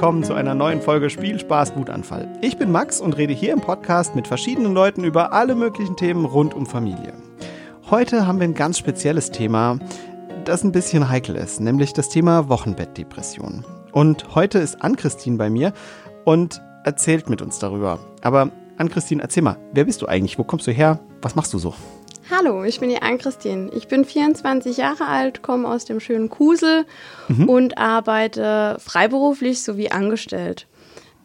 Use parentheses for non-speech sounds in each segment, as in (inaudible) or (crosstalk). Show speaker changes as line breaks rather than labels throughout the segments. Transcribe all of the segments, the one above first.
willkommen zu einer neuen Folge Spielspaß Wutanfall. Ich bin Max und rede hier im Podcast mit verschiedenen Leuten über alle möglichen Themen rund um Familie. Heute haben wir ein ganz spezielles Thema, das ein bisschen heikel ist, nämlich das Thema Wochenbettdepression. Und heute ist Ann-Christine bei mir und erzählt mit uns darüber. Aber Ann-Christine, erzähl mal, wer bist du eigentlich? Wo kommst du her? Was machst du so?
Hallo, ich bin die Ann-Christine. Ich bin 24 Jahre alt, komme aus dem schönen Kusel mhm. und arbeite freiberuflich sowie angestellt.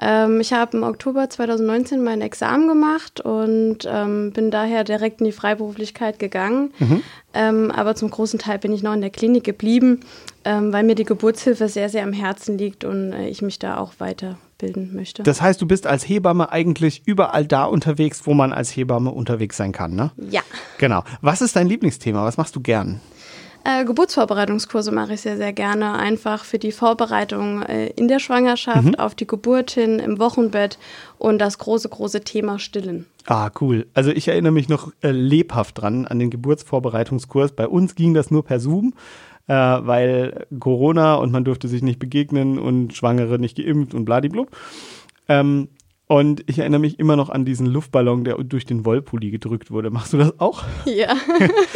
Ähm, ich habe im Oktober 2019 mein Examen gemacht und ähm, bin daher direkt in die Freiberuflichkeit gegangen. Mhm. Ähm, aber zum großen Teil bin ich noch in der Klinik geblieben, ähm, weil mir die Geburtshilfe sehr, sehr am Herzen liegt und äh, ich mich da auch weiterbilden möchte.
Das heißt, du bist als Hebamme eigentlich überall da unterwegs, wo man als Hebamme unterwegs sein kann, ne?
Ja.
Genau. Was ist dein Lieblingsthema? Was machst du gern?
Äh, Geburtsvorbereitungskurse mache ich sehr, sehr gerne. Einfach für die Vorbereitung äh, in der Schwangerschaft, mhm. auf die Geburt hin, im Wochenbett und das große, große Thema Stillen.
Ah, cool. Also ich erinnere mich noch äh, lebhaft dran an den Geburtsvorbereitungskurs. Bei uns ging das nur per Zoom. Äh, weil Corona und man durfte sich nicht begegnen und Schwangere nicht geimpft und bladiblub. Ähm, und ich erinnere mich immer noch an diesen Luftballon, der durch den Wollpulli gedrückt wurde. Machst du das auch?
Ja.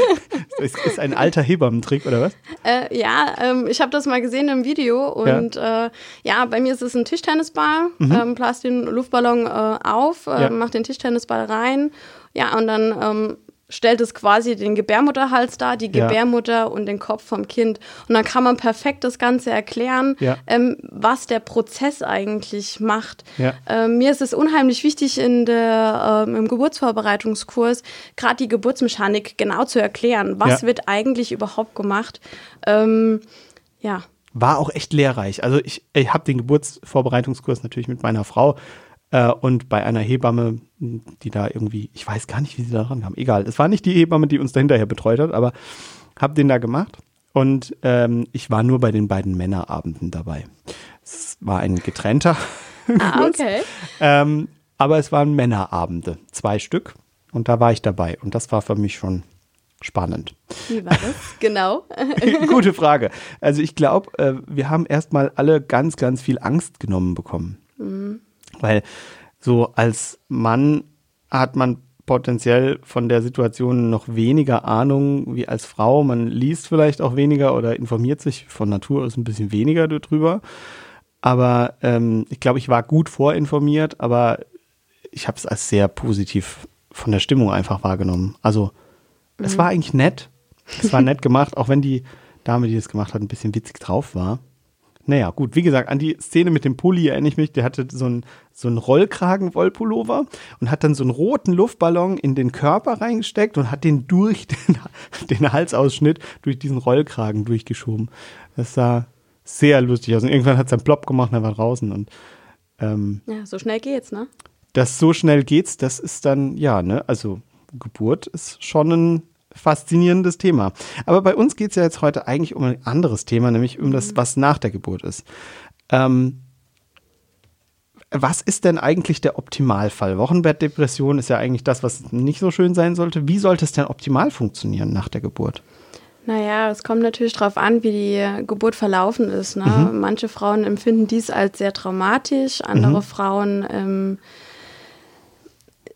(laughs)
das ist ein alter Hebammentrick, oder was?
Äh, ja, ähm, ich habe das mal gesehen im Video. Und ja, äh, ja bei mir ist es ein Tischtennisball. Mhm. Ähm, den Luftballon äh, auf, äh, ja. mach den Tischtennisball rein. Ja, und dann ähm, stellt es quasi den Gebärmutterhals dar, die Gebärmutter ja. und den Kopf vom Kind. Und dann kann man perfekt das Ganze erklären, ja. ähm, was der Prozess eigentlich macht. Ja. Ähm, mir ist es unheimlich wichtig, in der, ähm, im Geburtsvorbereitungskurs gerade die Geburtsmechanik genau zu erklären. Was wird eigentlich überhaupt gemacht? Ähm, ja.
War auch echt lehrreich. Also ich, ich habe den Geburtsvorbereitungskurs natürlich mit meiner Frau äh, und bei einer Hebamme, die da irgendwie, ich weiß gar nicht, wie sie da ran kam. Egal, es war nicht die Hebamme, die uns da hinterher betreut hat, aber habe den da gemacht. Und ähm, ich war nur bei den beiden Männerabenden dabei. Es war ein getrennter.
ah, (laughs) okay.
ähm, aber es waren Männerabende, zwei Stück. Und da war ich dabei. Und das war für mich schon spannend.
Wie war das? genau. (laughs)
Gute Frage. Also ich glaube, äh, wir haben erstmal alle ganz, ganz viel Angst genommen bekommen. Mhm. Weil so als Mann hat man potenziell von der Situation noch weniger Ahnung wie als Frau. Man liest vielleicht auch weniger oder informiert sich von Natur aus ein bisschen weniger darüber. Aber ähm, ich glaube, ich war gut vorinformiert, aber ich habe es als sehr positiv von der Stimmung einfach wahrgenommen. Also mhm. es war eigentlich nett. Es war nett gemacht, auch wenn die Dame, die das gemacht hat, ein bisschen witzig drauf war. Naja, gut, wie gesagt, an die Szene mit dem Pulli erinnere ich mich, der hatte so einen so einen Rollkragen-Wollpullover und hat dann so einen roten Luftballon in den Körper reingesteckt und hat den durch den, (laughs) den Halsausschnitt durch diesen Rollkragen durchgeschoben. Das sah sehr lustig aus. Und irgendwann hat es dann plopp gemacht und er war draußen. Und, ähm,
ja, so schnell geht's, ne?
Das so schnell geht's, das ist dann, ja, ne, also Geburt ist schon ein faszinierendes Thema. Aber bei uns geht es ja jetzt heute eigentlich um ein anderes Thema, nämlich um das, mhm. was nach der Geburt ist. Ähm, was ist denn eigentlich der Optimalfall? Wochenbettdepression ist ja eigentlich das, was nicht so schön sein sollte. Wie sollte es denn optimal funktionieren nach der Geburt?
Naja, es kommt natürlich darauf an, wie die Geburt verlaufen ist. Ne? Mhm. Manche Frauen empfinden dies als sehr traumatisch, andere mhm. Frauen ähm,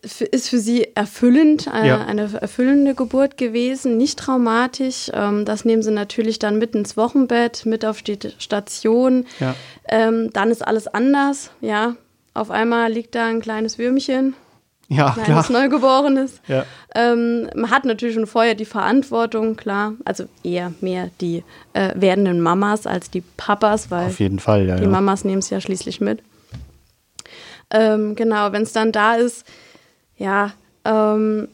ist für sie erfüllend, äh, ja. eine erfüllende Geburt gewesen, nicht traumatisch. Ähm, das nehmen sie natürlich dann mit ins Wochenbett, mit auf die Station. Ja. Ähm, dann ist alles anders, ja. Auf einmal liegt da ein kleines Würmchen,
ja,
kleines klar. Neugeborenes. Ja. Ähm, man hat natürlich schon vorher die Verantwortung, klar. Also eher mehr die äh, werdenden Mamas als die Papas, weil
Auf jeden Fall, ja,
die Mamas nehmen es ja schließlich mit. Ähm, genau, wenn es dann da ist, ja, ähm,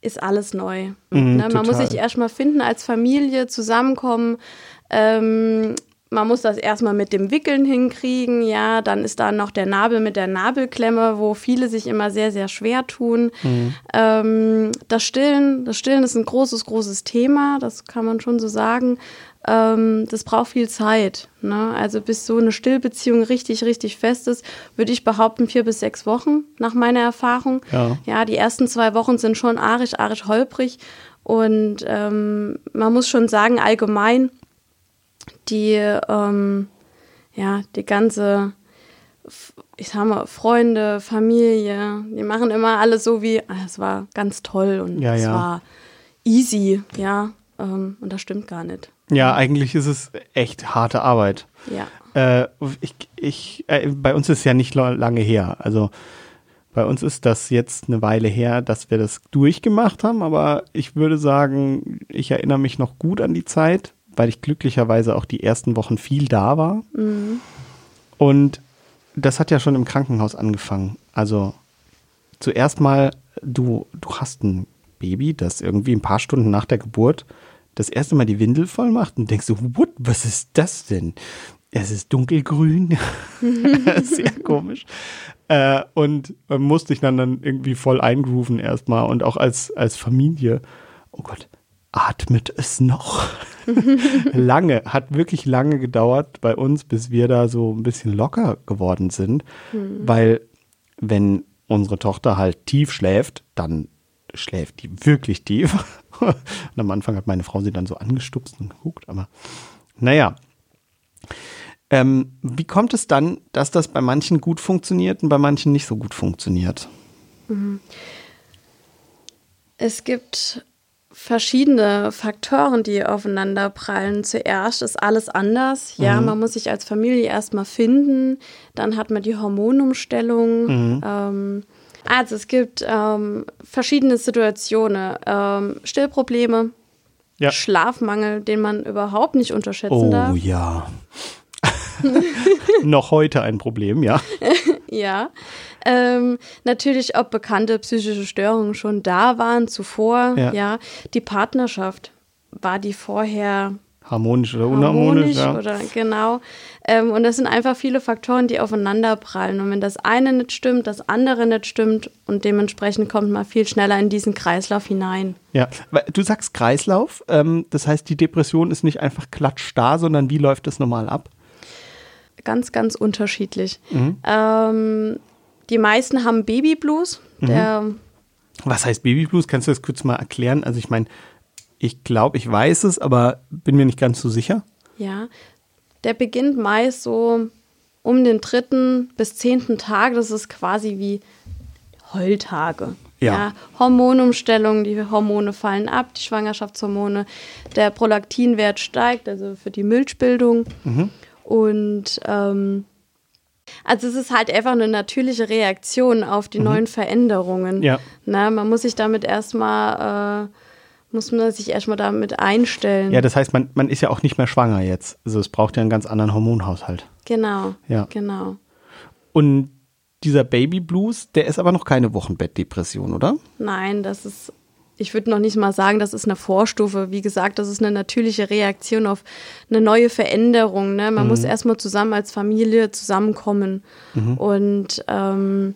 ist alles neu. Mhm, ne? Man muss sich erstmal finden als Familie, zusammenkommen. Ähm, man muss das erstmal mit dem Wickeln hinkriegen, ja, dann ist da noch der Nabel mit der Nabelklemme, wo viele sich immer sehr, sehr schwer tun. Mhm. Ähm, das Stillen, das Stillen ist ein großes, großes Thema, das kann man schon so sagen ähm, das braucht viel Zeit. Ne? Also bis so eine Stillbeziehung richtig, richtig fest ist, würde ich behaupten, vier bis sechs Wochen nach meiner Erfahrung. Ja, ja die ersten zwei Wochen sind schon arisch, arisch holprig. Und ähm, man muss schon sagen, allgemein, die, ähm, ja, die ganze, ich sag mal, Freunde, Familie, die machen immer alles so wie, ah, es war ganz toll und
Ja,
es
ja.
war easy, ja. Ähm, und das stimmt gar nicht.
Ja, eigentlich ist es echt harte Arbeit.
Ja.
Äh, ich, ich, äh, bei uns ist ja nicht lange her. Also bei uns ist das jetzt eine Weile her, dass wir das durchgemacht haben, aber ich würde sagen, ich erinnere mich noch gut an die Zeit, weil ich glücklicherweise auch die ersten Wochen viel da war. Und das hat ja schon im Krankenhaus angefangen. Also zuerst mal, du, du hast ein Baby, das irgendwie ein paar Stunden nach der Geburt das erste Mal die Windel voll macht und denkst so, what, was ist das denn? Es ist dunkelgrün. (laughs) Sehr komisch. Äh, und man musste dich dann, dann irgendwie voll eingrooven erstmal und auch als, als Familie. Oh Gott, atmet es noch? (laughs) lange, hat wirklich lange gedauert bei uns, bis wir da so ein bisschen locker geworden sind, weil wenn unsere Tochter halt tief schläft, dann schläft die wirklich tief. Und am Anfang hat meine Frau sie dann so angestupst und geguckt, aber naja. Ähm, wie kommt es dann, dass das bei manchen gut funktioniert und bei manchen nicht so gut funktioniert?
Es gibt verschiedene Faktoren, die aufeinander prallen. Zuerst ist alles anders. Ja, man muss sich als Familie erstmal finden. Dann hat man die Hormonumstellung. Ähm, also es gibt ähm, verschiedene Situationen. Ähm, Stillprobleme,
Ja.
Schlafmangel, den man überhaupt nicht unterschätzen
Oh
darf.
ja. (laughs) Noch heute ein Problem, ja. (laughs)
Ja. Ähm, natürlich, ob bekannte psychische Störungen schon da waren zuvor.
Ja.
Ja. Die Partnerschaft, war die vorher
Harmonisch oder unharmonisch,
harmonisch
ja.
oder genau. Ähm, und das sind einfach viele Faktoren, die aufeinander prallen. Und wenn das eine nicht stimmt, das andere nicht stimmt und dementsprechend kommt man viel schneller in diesen Kreislauf hinein.
Ja, du sagst Kreislauf, ähm, das heißt, die Depression ist nicht einfach klatschstarr, sondern wie läuft das normal ab?
Ganz, ganz unterschiedlich.
Mhm.
Ähm, die meisten haben Babyblues.
Mhm. Was heißt Babyblues? Kannst du das kurz mal erklären? Also ich meine, ich glaube, ich weiß es, aber bin mir nicht ganz so sicher.
Ja, der beginnt meist so um den dritten bis zehnten Tag. Das ist quasi wie Heultage.
Ja.
Hormonumstellung, die Hormone fallen ab, die Schwangerschaftshormone, der Prolaktinwert steigt, also für die Milchbildung.
Mhm.
Und ähm, also es ist halt einfach eine natürliche Reaktion auf die neuen Veränderungen.
Mhm. Ja.
Na, man muss sich damit erstmal, äh, muss man sich erstmal damit einstellen.
Ja, das heißt, man, man ist ja auch nicht mehr schwanger jetzt. Also es braucht ja einen ganz anderen Hormonhaushalt.
Genau.
Ja.
Genau.
Und dieser Babyblues, der ist aber noch keine Wochenbettdepression, oder?
Nein, das ist, ich würde noch nicht mal sagen, das ist eine Vorstufe. Wie gesagt, das ist eine natürliche Reaktion auf eine neue Veränderung. Ne? Man muss erstmal zusammen als Familie zusammenkommen. Und ähm,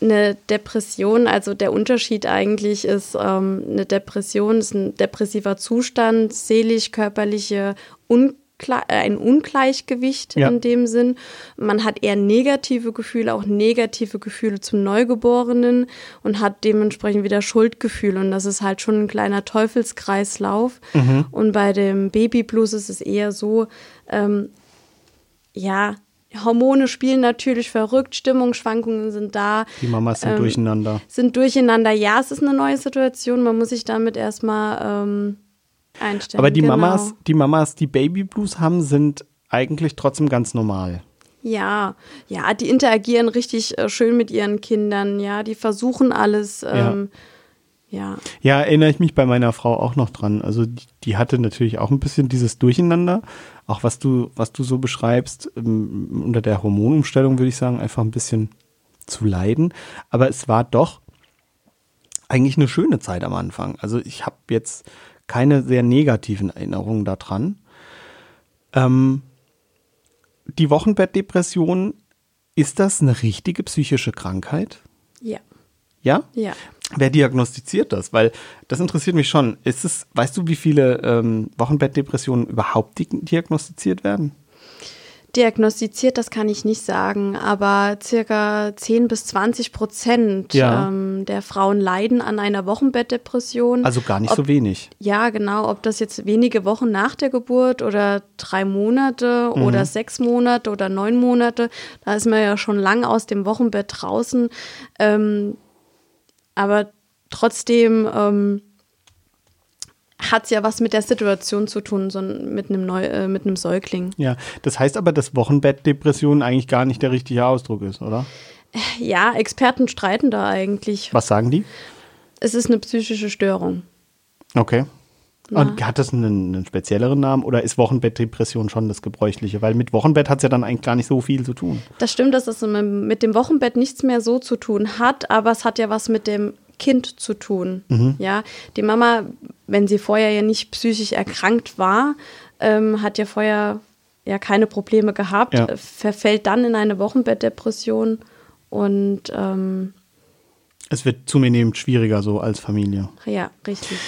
eine Depression, also der Unterschied eigentlich ist, ähm, eine Depression ist ein depressiver Zustand, seelisch, körperliche Ungle äh, ein Ungleichgewicht
Ja.
in dem Sinn. Man hat eher negative Gefühle, auch negative Gefühle zum Neugeborenen und hat dementsprechend wieder Schuldgefühle. Und das ist halt schon ein kleiner Teufelskreislauf. Und bei dem Babyblues ist es eher so, ähm, ja, Hormone spielen natürlich verrückt, Stimmungsschwankungen sind da.
Die Mamas sind
Ähm,
durcheinander.
Sind durcheinander. Ja, es ist eine neue Situation. Man muss sich damit erstmal ähm, einstellen.
Aber die
genau.
Mamas, die Mamas, die Babyblues haben, sind eigentlich trotzdem ganz normal.
Ja, ja, die interagieren richtig äh, schön mit ihren Kindern. Ja, die versuchen alles. Ähm, ja.
Ja, erinnere ich mich bei meiner Frau auch noch dran. Also die, die hatte natürlich auch ein bisschen dieses Durcheinander, auch was du, was du so beschreibst, ähm, unter der Hormonumstellung würde ich sagen, einfach ein bisschen zu leiden. Aber es war doch eigentlich eine schöne Zeit am Anfang. Also ich habe jetzt keine sehr negativen Erinnerungen daran. Ähm, die Wochenbettdepression, ist das eine richtige psychische Krankheit?
Ja.
Ja?
Ja.
Wer diagnostiziert das? Weil das interessiert mich schon. Ist es, weißt du, wie viele ähm, Wochenbettdepressionen überhaupt di diagnostiziert werden?
Diagnostiziert, das kann ich nicht sagen, aber circa 10 bis 20 Prozent ja. ähm, der Frauen leiden an einer Wochenbettdepression.
Also gar nicht
ob,
so wenig.
Ja, genau. Ob das jetzt wenige Wochen nach der Geburt oder drei Monate mhm. oder sechs Monate oder neun Monate, da ist man ja schon lang aus dem Wochenbett draußen. Ähm, aber trotzdem ähm, hat es ja was mit der Situation zu tun, so mit einem, Neu äh, mit einem Säugling.
Ja, das heißt aber, dass Wochenbettdepression eigentlich gar nicht der richtige Ausdruck ist, oder?
Ja, Experten streiten da eigentlich.
Was sagen die?
Es ist eine psychische Störung.
Okay. Und hat das einen, einen, spezielleren Namen oder ist Wochenbettdepression schon das Gebräuchliche? Weil mit Wochenbett hat es ja dann eigentlich gar nicht so viel zu tun.
Das stimmt, dass es mit dem Wochenbett nichts mehr so zu tun hat, aber es hat ja was mit dem Kind zu tun. Mhm. Ja, die Mama, wenn sie vorher ja nicht psychisch erkrankt war, ähm, hat ja vorher ja keine Probleme gehabt, ja. verfällt dann in eine Wochenbettdepression und ähm,
es wird zunehmend schwieriger so als Familie.
Ja, richtig.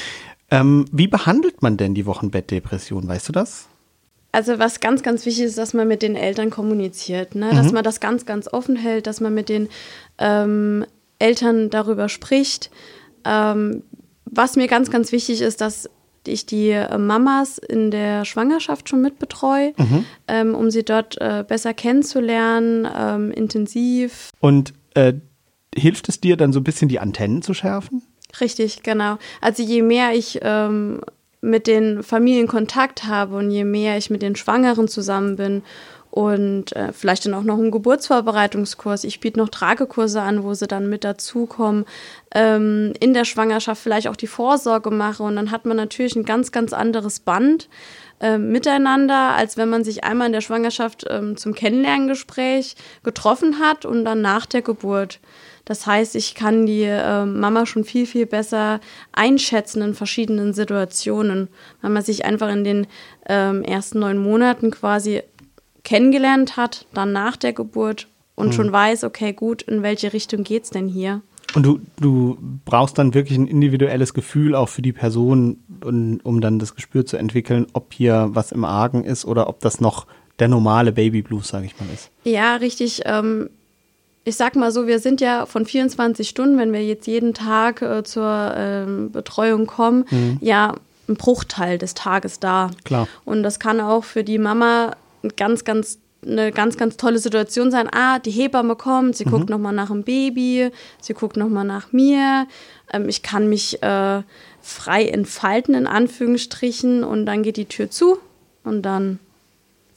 Ähm, wie behandelt man denn die Wochenbettdepression? Weißt du das?
Also was ganz, ganz wichtig ist, dass man mit den Eltern kommuniziert, ne? dass mhm. man das ganz, ganz offen hält, dass man mit den ähm, Eltern darüber spricht. Ähm, was mir ganz, ganz wichtig ist, dass ich die äh, Mamas in der Schwangerschaft schon mitbetreue, mhm. ähm, um sie dort äh, besser kennenzulernen, ähm, intensiv.
Und äh, hilft es dir dann so ein bisschen die Antennen zu schärfen?
Richtig, genau. Also je mehr ich ähm, mit den Familien Kontakt habe und je mehr ich mit den Schwangeren zusammen bin und äh, vielleicht dann auch noch einen Geburtsvorbereitungskurs. Ich biete noch Tragekurse an, wo sie dann mit dazukommen. Ähm, in der Schwangerschaft vielleicht auch die Vorsorge mache und dann hat man natürlich ein ganz, ganz anderes Band äh, miteinander, als wenn man sich einmal in der Schwangerschaft ähm, zum Kennenlerngespräch getroffen hat und dann nach der Geburt. Das heißt, ich kann die äh, Mama schon viel, viel besser einschätzen in verschiedenen Situationen, weil man sich einfach in den ähm, ersten neun Monaten quasi kennengelernt hat, dann nach der Geburt und mhm. schon weiß, okay, gut, in welche Richtung geht es denn hier?
Und du, du brauchst dann wirklich ein individuelles Gefühl auch für die Person, um, um dann das Gespür zu entwickeln, ob hier was im Argen ist oder ob das noch der normale Baby Blues, sage ich mal, ist.
Ja, richtig. Ähm, ich sag mal so, wir sind ja von 24 Stunden, wenn wir jetzt jeden Tag äh, zur ähm, Betreuung kommen, mhm. ja ein Bruchteil des Tages da.
Klar.
Und das kann auch für die Mama ganz, ganz eine ganz, ganz tolle Situation sein. Ah, die Hebamme kommt, sie mhm. guckt nochmal nach dem Baby, sie guckt nochmal nach mir. Ähm, ich kann mich äh, frei entfalten, in Anführungsstrichen, und dann geht die Tür zu und dann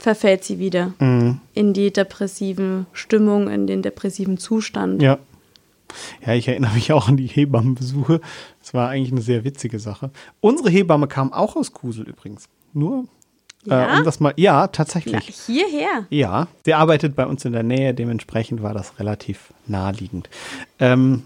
verfällt sie wieder mhm. in die depressive Stimmung, in den depressiven Zustand.
Ja. Ja, ich erinnere mich auch an die Hebammenbesuche. Das war eigentlich eine sehr witzige Sache. Unsere Hebamme kam auch aus Kusel übrigens. Nur ja? Äh, um das mal, ja, tatsächlich.
Na, hierher.
Ja, sie arbeitet bei uns in der Nähe, dementsprechend war das relativ naheliegend. Ähm,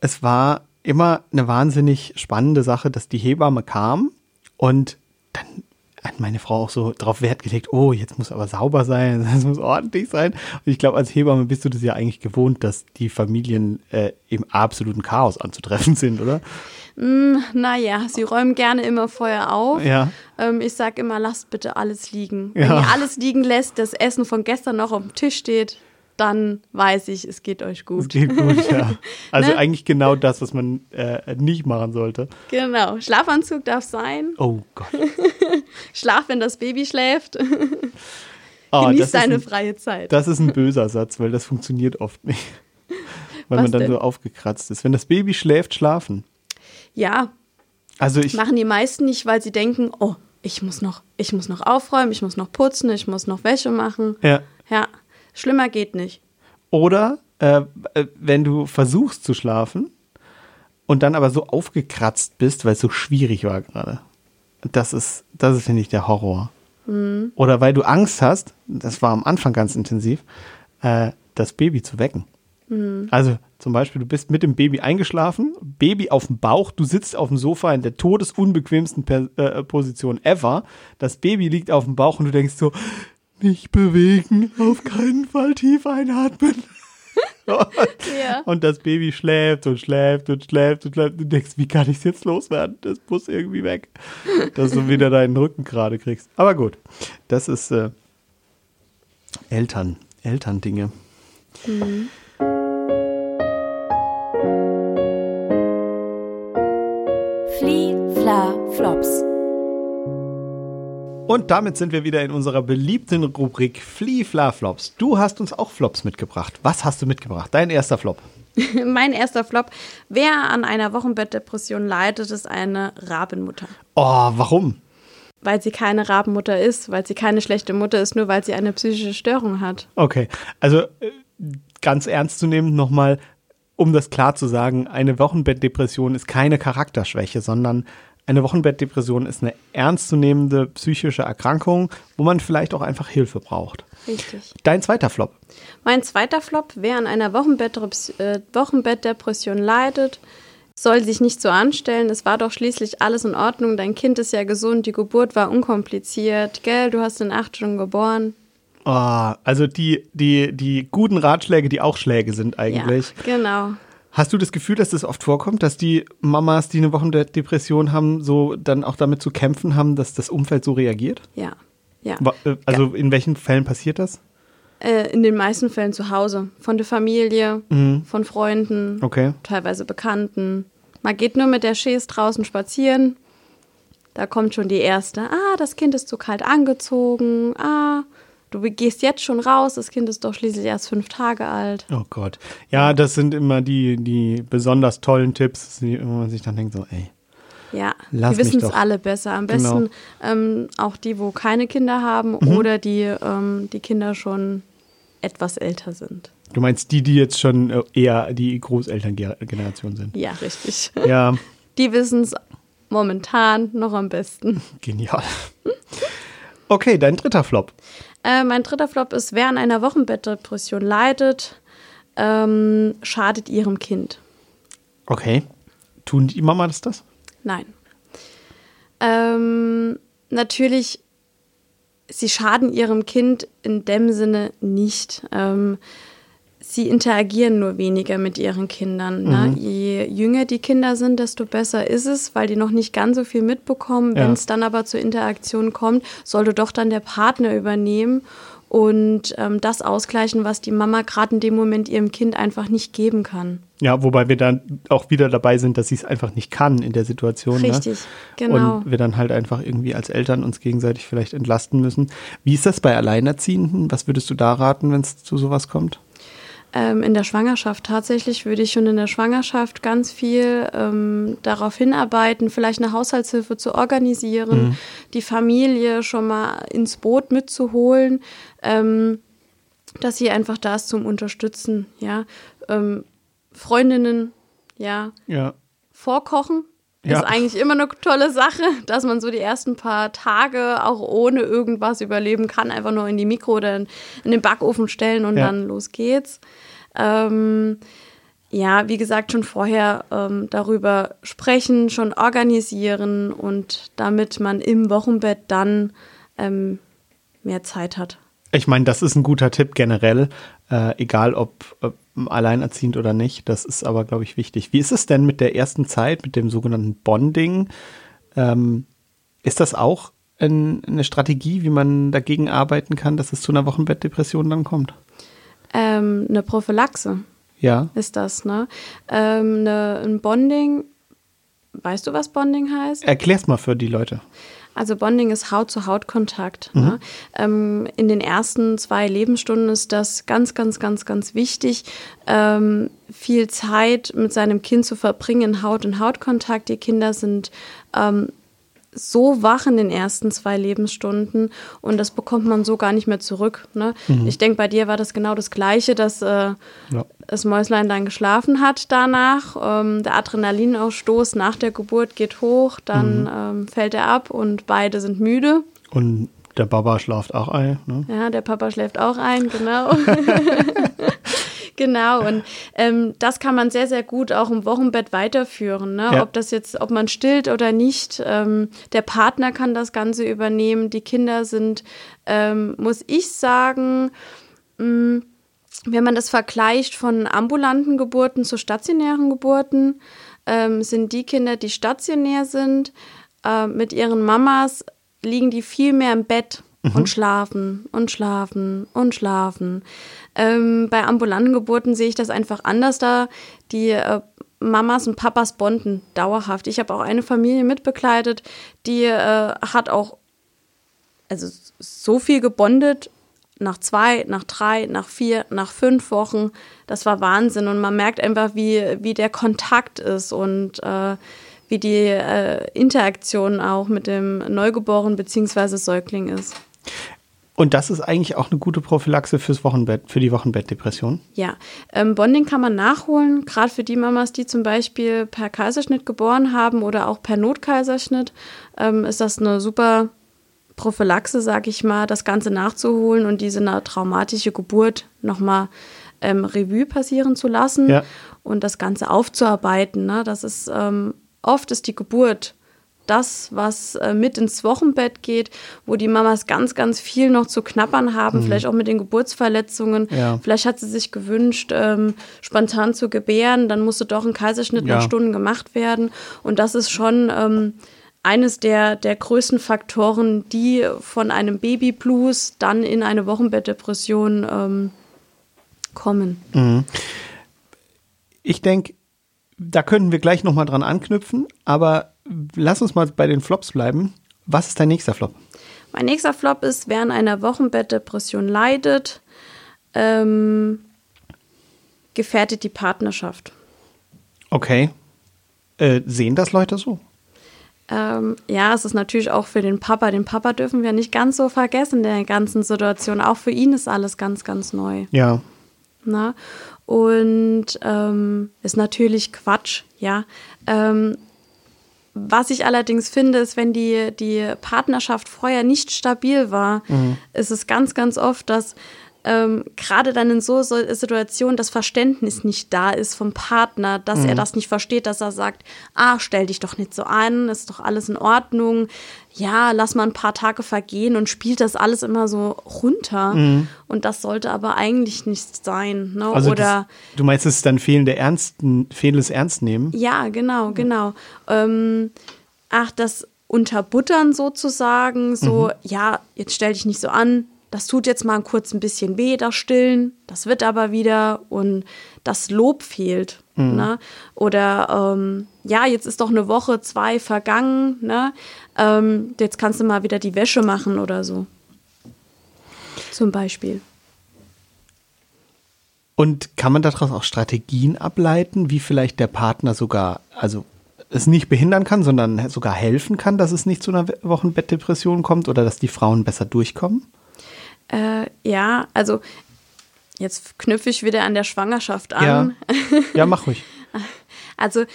es war immer eine wahnsinnig spannende Sache, dass die Hebamme kam und dann hat meine Frau auch so darauf Wert gelegt, oh, jetzt muss aber sauber sein, (laughs) es muss ordentlich sein. Und ich glaube, als Hebamme bist du das ja eigentlich gewohnt, dass die Familien äh, im absoluten Chaos anzutreffen sind, oder?
Mm, naja, sie räumen gerne immer Feuer auf.
Ja.
Ähm, ich sage immer, lasst bitte alles liegen. Wenn ihr alles liegen lässt, das Essen von gestern noch auf dem Tisch steht, dann weiß ich, es geht euch gut. Es
geht gut, ja. (laughs) Also ne? eigentlich genau das, was man äh, nicht machen sollte.
Genau. Schlafanzug darf sein.
Oh Gott. (laughs)
Schlaf, wenn das Baby schläft. Oh, (laughs) Genieß deine ein, freie Zeit.
Das ist ein böser Satz, weil das funktioniert oft nicht. Weil was man dann denn? so aufgekratzt ist. Wenn das Baby schläft, schlafen.
Ja.
Also ich
machen die meisten nicht, weil sie denken, oh, ich muss noch, ich muss noch aufräumen, ich muss noch putzen, ich muss noch Wäsche machen.
Ja.
Ja. Schlimmer geht nicht.
Oder äh, äh wenn du versuchst zu schlafen und dann aber so aufgekratzt bist, weil es so schwierig war gerade. Das ist, das ist, finde ich, der Horror. Mhm. Oder weil du Angst hast, das war am Anfang ganz intensiv, äh, das Baby zu wecken. Mhm. Also zum Beispiel, du bist mit dem Baby eingeschlafen, Baby auf dem Bauch, du sitzt auf dem Sofa in der todesunbequemsten per äh, Position ever. Das Baby liegt auf dem Bauch und du denkst so, nicht bewegen, auf keinen Fall tief einatmen. (laughs) ja. Und das Baby schläft und schläft und schläft und schläft. Du denkst, wie kann ich es jetzt loswerden? Das muss irgendwie weg. Dass du wieder deinen Rücken gerade kriegst. Aber gut, das ist, äh, Eltern, Elterndinge. Mhm. Und damit sind wir wieder in unserer beliebten Rubrik Flie, Fla, Flops. Du hast uns auch Flops mitgebracht. Was hast du mitgebracht? Dein erster Flop. (laughs)
mein erster Flop. Wer an einer Wochenbettdepression leidet, ist eine Rabenmutter.
Oh, warum?
Weil sie keine Rabenmutter ist, weil sie keine schlechte Mutter ist, nur weil sie eine psychische Störung hat.
Okay, also äh, ganz ernst zu nehmen nochmal, um das klar zu sagen, eine Wochenbettdepression ist keine Charakterschwäche, sondern eine Wochenbettdepression ist eine ernstzunehmende psychische Erkrankung, wo man vielleicht auch einfach Hilfe braucht.
Richtig.
Dein zweiter Flop.
Mein zweiter Flop, wer an einer äh, Wochenbettdepression leidet, soll sich nicht so anstellen. Es war doch schließlich alles in Ordnung. Dein Kind ist ja gesund, die Geburt war unkompliziert. Gell, du hast in acht Stunden geboren.
Oh, also die, die, die guten Ratschläge, die auch Schläge sind eigentlich.
Ja, genau.
Hast du das Gefühl, dass das oft vorkommt, dass die Mamas, die eine Wochendepression haben, so dann auch damit zu kämpfen haben, dass das Umfeld so reagiert?
Ja. ja.
Äh, also in welchen Fällen passiert das?
Äh, in den meisten Fällen zu Hause. Von der Familie, mhm. von Freunden,
okay.
teilweise Bekannten. Man geht nur mit der Chaise draußen spazieren. Da kommt schon die erste. Ah, das Kind ist zu kalt angezogen. Ah, Du gehst jetzt schon raus, das Kind ist doch schließlich erst fünf Tage alt.
Oh Gott. Ja, das sind immer die, die besonders tollen Tipps, wo man sich dann denkt, so, ey.
Ja, die wissen es alle besser. Am genau. besten ähm, auch die, wo keine Kinder haben mhm. oder die, ähm, die Kinder schon etwas älter sind.
Du meinst die, die jetzt schon äh, eher die Großelterngeneration sind?
Ja, richtig.
Ja. (laughs)
Die wissen es momentan noch am besten.
Genial. Okay, dein dritter Flop.
Äh, mein dritter Flop ist, wer an einer Wochenbettdepression leidet, ähm, schadet ihrem Kind.
Okay. Tun die Mama das das?
Nein. Ähm, natürlich, sie schaden ihrem Kind in dem Sinne nicht. Ähm, sie interagieren nur weniger mit ihren Kindern. Ne? Mhm. Je jünger die Kinder sind, desto besser ist es, weil die noch nicht ganz so viel mitbekommen. Ja. Wenn es dann aber zur Interaktion kommt, sollte doch dann der Partner übernehmen und ähm, das ausgleichen, was die Mama gerade in dem Moment ihrem Kind einfach nicht geben kann.
Ja, wobei wir dann auch wieder dabei sind, dass sie es einfach nicht kann in der Situation.
Ne? Richtig, ne? genau.
Und wir dann halt einfach irgendwie als Eltern uns gegenseitig vielleicht entlasten müssen. Wie ist das bei Alleinerziehenden? Was würdest du da raten, wenn es zu sowas kommt?
Ähm, in der Schwangerschaft. Tatsächlich würde ich schon in der Schwangerschaft ganz viel ähm, darauf hinarbeiten, vielleicht eine Haushaltshilfe zu organisieren, mhm. die Familie schon mal ins Boot mitzuholen, ähm, dass sie einfach da ist zum Unterstützen. Ja, ähm, Freundinnen, ja,
ja.
vorkochen. Ja. Ist eigentlich immer eine tolle Sache, dass man so die ersten paar Tage auch ohne irgendwas überleben kann. Einfach nur in die Mikro oder in, den Backofen stellen und ja. dann los geht's. Ähm, ja, wie gesagt, schon vorher ähm, darüber sprechen, schon organisieren und damit man im Wochenbett dann ähm, mehr Zeit hat.
Ich meine, das ist ein guter Tipp generell, äh, egal ob, ob alleinerziehend oder nicht. Das ist aber, glaube ich, wichtig. Wie ist es denn mit der ersten Zeit, mit dem sogenannten Bonding? Ähm, ist das auch ein, eine Strategie, wie man dagegen arbeiten kann, dass es zu einer Wochenbettdepression dann kommt?
Ähm, eine Prophylaxe.
Ja.
Ist das, ne? Ähm, eine, ein Bonding. Weißt du, was Bonding heißt?
Erklär's mal für die Leute.
Also Bonding ist Haut-zu-Haut-Kontakt. Mhm. Ne? Ähm, in den ersten zwei Lebensstunden ist das ganz, ganz, ganz, ganz wichtig, ähm, viel Zeit mit seinem Kind zu verbringen, Haut-in-Haut-Kontakt. Die Kinder sind ähm, so wach in den ersten zwei Lebensstunden und das bekommt man so gar nicht mehr zurück. Ne? Mhm. Ich denke, bei dir war das genau das Gleiche, dass äh, ja. das Mäuslein dann geschlafen hat danach. Ähm, der Adrenalinausstoß nach der Geburt geht hoch, dann mhm. ähm, fällt er ab und beide sind müde.
Und der Papa schläft auch ein. Ne?
Ja, der Papa schläft auch ein, genau. (laughs) (laughs) Genau, und ähm, das kann man sehr, sehr gut auch im Wochenbett weiterführen. Ne? Ja. Ob das jetzt, ob man stillt oder nicht. Ähm, der Partner kann das Ganze übernehmen. Die Kinder sind, ähm, muss ich sagen, mh, mm, wenn man das vergleicht von ambulanten Geburten zu stationären Geburten, ähm, sind die Kinder, die stationär sind, äh, mit ihren Mamas, liegen die viel mehr im Bett mhm. und schlafen und schlafen und schlafen. Ähm, bei ambulanten Geburten sehe ich das einfach anders da. Die äh, Mamas und Papas bonden dauerhaft. Ich habe auch eine Familie mitbegleitet, die äh, hat auch also so viel gebondet nach zwei, nach drei, nach vier, nach fünf Wochen. Das war Wahnsinn und man merkt einfach, wie, wie der Kontakt ist und äh, wie die äh, Interaktion auch mit dem Neugeborenen bzw. Säugling ist.
Und das ist eigentlich auch eine gute Prophylaxe fürs Wochenbett, für die Wochenbettdepression?
Ja, ähm, Bonding kann man nachholen, gerade für die Mamas, die zum Beispiel per Kaiserschnitt geboren haben oder auch per Notkaiserschnitt, ähm, ist das eine super Prophylaxe, sag ich mal, das Ganze nachzuholen und diese traumatische Geburt nochmal ähm, Revue passieren zu lassen ja. und das Ganze aufzuarbeiten. Ne? Das ist ähm, oft ist die Geburt das, was äh, mit ins Wochenbett geht, wo die Mamas ganz, ganz viel noch zu knappern haben, mhm. vielleicht auch mit den Geburtsverletzungen. Ja. Vielleicht hat sie sich gewünscht, ähm, spontan zu gebären, dann musste doch ein Kaiserschnitt ja. nach Stunden gemacht werden. Und das ist schon ähm, eines der, der größten Faktoren, die von einem Babyblues dann in eine Wochenbettdepression ähm, kommen. Mhm.
Ich denke, da können wir gleich nochmal dran anknüpfen, aber lass uns mal bei den Flops bleiben. Was ist dein nächster Flop?
Mein nächster Flop ist, wer an einer Wochenbettdepression leidet, ähm, gefährdet die Partnerschaft.
Okay. Äh, sehen das Leute so?
Ähm, ja, es ist natürlich auch für den Papa. Den Papa dürfen wir nicht ganz so vergessen in der ganzen Situation. Auch für ihn ist alles ganz, ganz neu.
Ja.
Na? Und ähm, ist natürlich Quatsch, ja. Ähm, was ich allerdings finde, ist, wenn die, die Partnerschaft vorher nicht stabil war, mhm. ist es ganz, ganz oft, dass ähm, gerade dann in so, so Situationen das Verständnis nicht da ist vom Partner, dass mhm. er das nicht versteht, dass er sagt, ah, stell dich doch nicht so an, ist doch alles in Ordnung, ja, lass mal ein paar Tage vergehen und spielt das alles immer so runter. Mhm. Und das sollte aber eigentlich nicht sein. Ne?
Also Oder das, du meinst, es ist dann fehlende Ernst, fehlendes Ernst nehmen?
Ja, genau, genau. Ähm, ach, das Unterbuttern sozusagen, so, mhm. ja, jetzt stell dich nicht so an, das tut jetzt mal kurz ein bisschen weh, das Stillen, das wird aber wieder und das Lob fehlt. Mhm. Ne? Oder ähm, ja, jetzt ist doch eine Woche, zwei vergangen, ne? Ähm, jetzt kannst du mal wieder die Wäsche machen oder so. Zum Beispiel.
Und kann man daraus auch Strategien ableiten, wie vielleicht der Partner sogar, also es nicht behindern kann, sondern sogar helfen kann, dass es nicht zu einer Wochenbettdepression kommt oder dass die Frauen besser durchkommen?
Äh, ja, also jetzt knüpfe ich wieder an der Schwangerschaft an.
Ja, ja mach ruhig. (laughs)
Also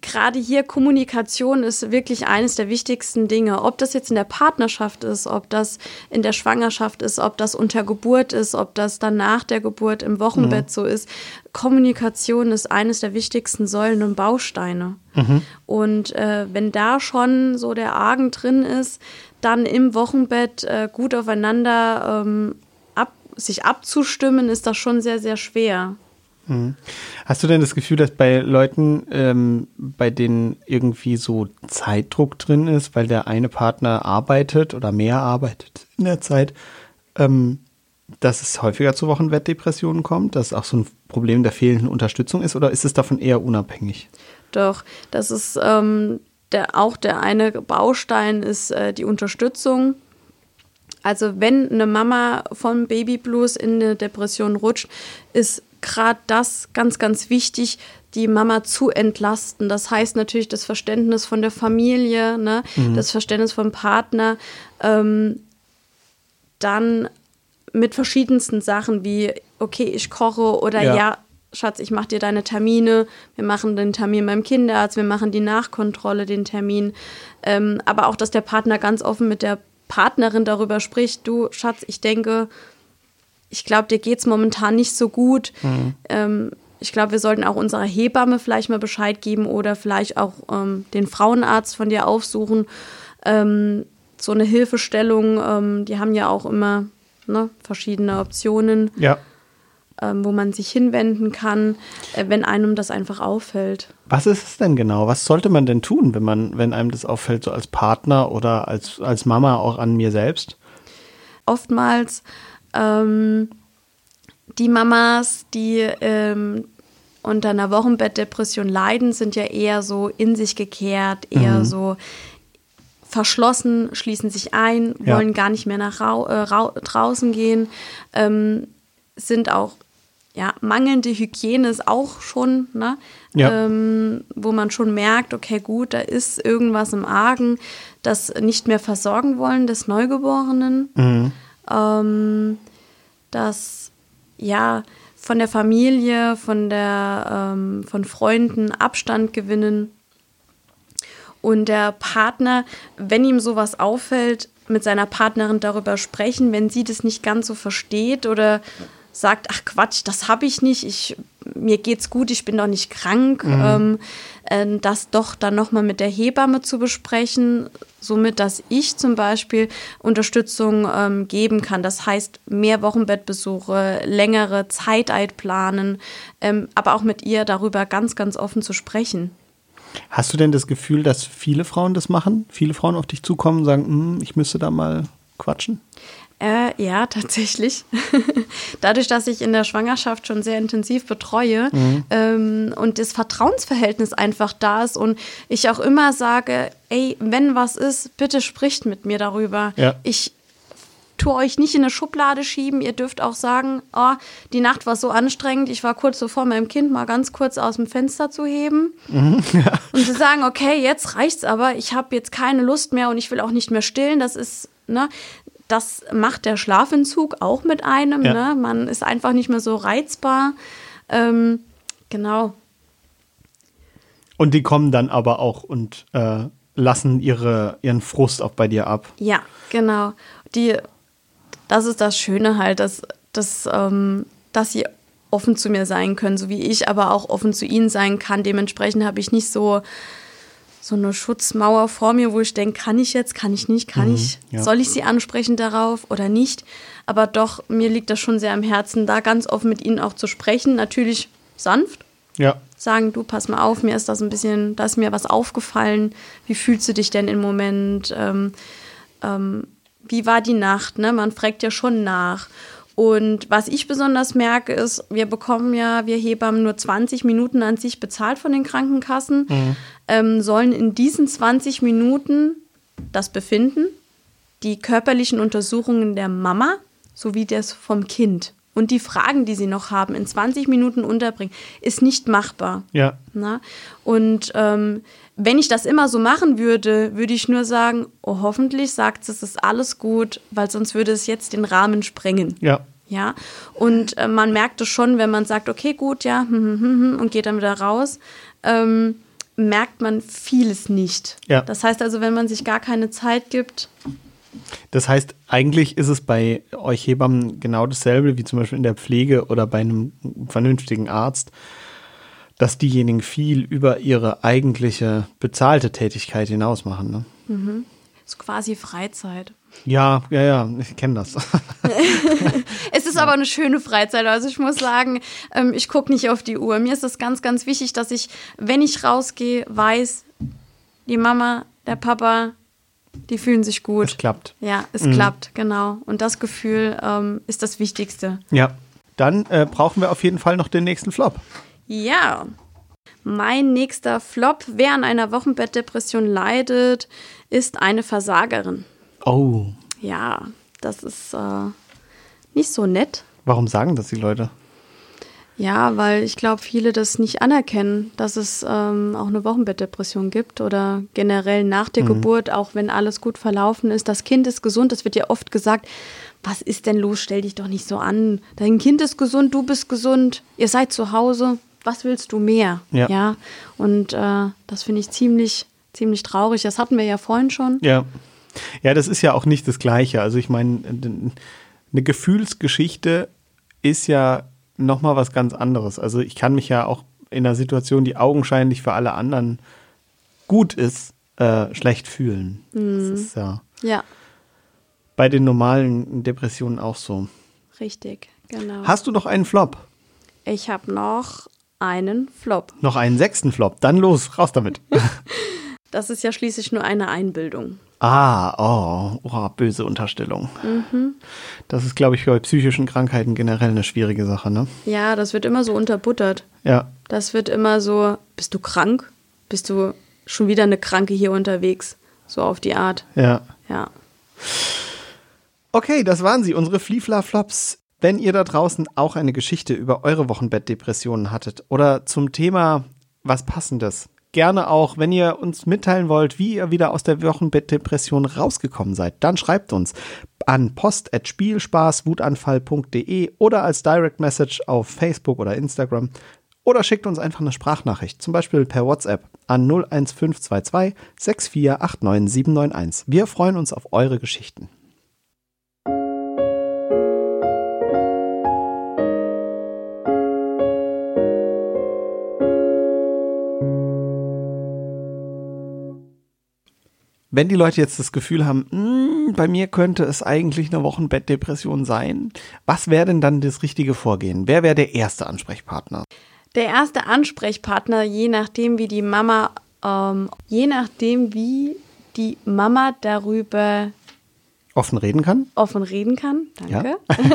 gerade hier Kommunikation ist wirklich eines der wichtigsten Dinge. Ob das jetzt in der Partnerschaft ist, ob das in der Schwangerschaft ist, ob das unter Geburt ist, ob das dann nach der Geburt im Wochenbett mhm. so ist. Kommunikation ist eines der wichtigsten Säulen und Bausteine. Mhm. Und äh, wenn da schon so der Argen drin ist, dann im Wochenbett äh, gut aufeinander ähm, ab, sich abzustimmen, ist das schon sehr, sehr schwer.
Mhm. Hast du denn das Gefühl, dass bei Leuten, ähm, bei denen irgendwie so Zeitdruck drin ist, weil der eine Partner arbeitet oder mehr arbeitet in der Zeit, ähm, dass es häufiger zu Wochenbettdepressionen kommt, dass auch so ein Problem der fehlenden Unterstützung ist oder ist es davon eher unabhängig?
Doch, das ist ähm, der, auch der eine Baustein ist äh, die Unterstützung. Also wenn eine Mama vom Babyblues in eine Depression rutscht, ist gerade das ganz, ganz wichtig, die Mama zu entlasten. Das heißt natürlich das Verständnis von der Familie, ne? Mhm. das Verständnis vom Partner, ähm, dann mit verschiedensten Sachen wie, okay, ich koche oder ja, ja Schatz, ich mache dir deine Termine, wir machen den Termin beim Kinderarzt, wir machen die Nachkontrolle, den Termin. Ähm, aber auch, dass der Partner ganz offen mit der Partnerin darüber spricht, du, Schatz, ich denke, ich glaube, dir geht es momentan nicht so gut. Mhm. Ähm, ich glaube, wir sollten auch unserer Hebamme vielleicht mal Bescheid geben oder vielleicht auch ähm, den Frauenarzt von dir aufsuchen. Ähm, so eine Hilfestellung, ähm, die haben ja auch immer ne, verschiedene Optionen.
Ja
ähm, wo man sich hinwenden kann, äh, wenn einem das einfach auffällt.
Was ist es denn genau? Was sollte man denn tun, wenn man, wenn einem das auffällt, so als Partner oder als, als Mama auch an mir selbst?
oftmals ähm, die Mamas, die ähm, unter einer Wochenbettdepression leiden, sind ja eher so in sich gekehrt, eher mhm. so verschlossen, schließen sich ein, ja. wollen gar nicht mehr nach äh, draußen gehen, ähm, sind auch ja, mangelnde Hygiene ist auch schon, ne? Ja. Ähm, wo man schon merkt, okay, gut, da ist irgendwas im Argen, das nicht mehr versorgen wollen des Neugeborenen. Mhm. Ähm, das, ja, von der Familie, von der, ähm, von Freunden Abstand gewinnen. Und der Partner, wenn ihm sowas auffällt, mit seiner Partnerin darüber sprechen, wenn sie das nicht ganz so versteht oder sagt, ach Quatsch, das habe ich nicht, ich, mir geht's gut, ich bin doch nicht krank, mhm. ähm, äh, das doch dann nochmal mit der Hebamme zu besprechen, somit, dass ich zum Beispiel Unterstützung ähm, geben kann. Das heißt, mehr Wochenbettbesuche, längere Zeiteit planen, ähm, aber auch mit ihr darüber ganz, ganz offen zu sprechen.
Hast du denn das Gefühl, dass viele Frauen das machen? Viele Frauen auf dich zukommen und sagen, hm, ich müsste da mal quatschen?
Äh, ja, (laughs) tatsächlich. Dadurch, dass ich in der Schwangerschaft schon sehr intensiv betreue mhm. ähm, und das Vertrauensverhältnis einfach da ist und ich auch immer sage, ey, wenn was ist, bitte spricht mit mir darüber. Ja. Ich tue euch nicht in eine Schublade schieben. Ihr dürft auch sagen, oh, die Nacht war so anstrengend, ich war kurz vor meinem Kind mal ganz kurz aus dem Fenster zu heben. Mhm, (laughs) ja. Und zu sagen, okay, jetzt reicht's aber, ich habe jetzt keine Lust mehr und ich will auch nicht mehr stillen. Das ist, ne, das macht der Schlafentzug auch mit einem. Ja. Ne? Man ist einfach nicht mehr so reizbar. Ähm, genau.
Und die kommen dann aber auch und äh, lassen ihre, ihren Frust auch bei dir ab.
Ja, genau. Die, das ist das Schöne halt, dass, dass, ähm, dass sie offen zu mir sein können, so wie ich aber auch offen zu ihnen sein kann. Dementsprechend habe ich nicht so so eine Schutzmauer vor mir, wo ich denke, kann ich jetzt, kann ich nicht, kann mhm, ich, ja. soll ich sie ansprechen darauf oder nicht? Aber doch, mir liegt das schon sehr am Herzen, da ganz offen mit ihnen auch zu sprechen. Natürlich sanft. Ja. Sagen, du, pass mal auf, mir ist das ein bisschen, da ist mir was aufgefallen. Wie fühlst du dich denn im Moment? Ähm, ähm, wie war die Nacht? Ne? Man fragt ja schon nach. Und was ich besonders merke, ist, wir bekommen ja, wir Hebammen nur 20 Minuten an sich bezahlt von den Krankenkassen, mhm. Ähm, sollen in diesen 20 Minuten das Befinden, die körperlichen Untersuchungen der Mama sowie das vom Kind und die Fragen, die sie noch haben, in 20 Minuten unterbringen, ist nicht machbar. Ja. Na? Und ähm, wenn ich das immer so machen würde, würde ich nur sagen, oh, hoffentlich sagt es, es ist alles gut, weil sonst würde es jetzt den Rahmen sprengen. Ja. Ja, und äh, man merkt es schon, wenn man sagt, okay, gut, ja, hm, hm, hm, und geht dann wieder raus, ähm, merkt man vieles nicht. Ja. Das heißt also, wenn man sich gar keine Zeit gibt,
das heißt, eigentlich ist es bei euch Hebammen genau dasselbe wie zum Beispiel in der Pflege oder bei einem vernünftigen Arzt, dass diejenigen viel über ihre eigentliche bezahlte Tätigkeit hinaus machen. Ne?
Mhm. ist quasi Freizeit.
Ja, ja, ja, ich kenne das. (laughs)
es ist aber eine schöne Freizeit. Also ich muss sagen, ähm, ich gucke nicht auf die Uhr. Mir ist es ganz, ganz wichtig, dass ich, wenn ich rausgehe, weiß, die Mama, der Papa, die fühlen sich gut.
Es klappt.
Ja, es mhm. klappt, genau. Und das Gefühl ähm, ist das Wichtigste.
Ja. Dann äh, brauchen wir auf jeden Fall noch den nächsten Flop.
Ja. Mein nächster Flop, wer an einer Wochenbettdepression leidet, ist eine Versagerin.
Oh.
Ja, das ist äh, nicht so nett.
Warum sagen das die Leute?
Ja, weil ich glaube, viele das nicht anerkennen, dass es ähm, auch eine Wochenbettdepression gibt oder generell nach der mhm. Geburt, auch wenn alles gut verlaufen ist. Das Kind ist gesund, es wird ja oft gesagt, was ist denn los, stell dich doch nicht so an. Dein Kind ist gesund, du bist gesund, ihr seid zu Hause, was willst du mehr? Ja. ja? Und äh, das finde ich ziemlich, ziemlich traurig. Das hatten wir ja vorhin schon.
Ja. Ja, das ist ja auch nicht das Gleiche. Also ich meine, eine Gefühlsgeschichte ist ja nochmal was ganz anderes. Also ich kann mich ja auch in einer Situation, die augenscheinlich für alle anderen gut ist, äh, schlecht fühlen. Mhm. Das ist ja, ja bei den normalen Depressionen auch so.
Richtig, genau.
Hast du noch einen Flop?
Ich habe noch einen Flop.
Noch einen sechsten Flop. Dann los, raus damit. (laughs)
das ist ja schließlich nur eine Einbildung.
Ah, oh, oh böse Unterstellung. Mhm. Das ist, glaube ich, bei psychischen Krankheiten generell eine schwierige Sache, ne?
Ja, das wird immer so unterbuttert.
Ja.
Das wird immer so, bist du krank? Bist du schon wieder eine Kranke hier unterwegs? So auf die Art.
Ja.
Ja.
Okay, das waren sie, unsere Fliefla-Flops. Wenn ihr da draußen auch eine Geschichte über eure Wochenbettdepressionen hattet oder zum Thema was Passendes, gerne auch, wenn ihr uns mitteilen wollt, wie ihr wieder aus der Wochenbettdepression rausgekommen seid, dann schreibt uns an post.spielspaßwutanfall.de oder als Direct Message auf Facebook oder Instagram oder schickt uns einfach eine Sprachnachricht, zum Beispiel per WhatsApp an 01522 6489791. Wir freuen uns auf eure Geschichten. Wenn die Leute jetzt das Gefühl haben, hm, bei mir könnte es eigentlich eine Wochenbettdepression sein, was wäre denn dann das richtige Vorgehen? Wer wäre der erste Ansprechpartner?
Der erste Ansprechpartner, je nachdem, wie die Mama, ähm, je nachdem, wie die Mama darüber
offen reden kann.
Offen reden kann, danke. Ja.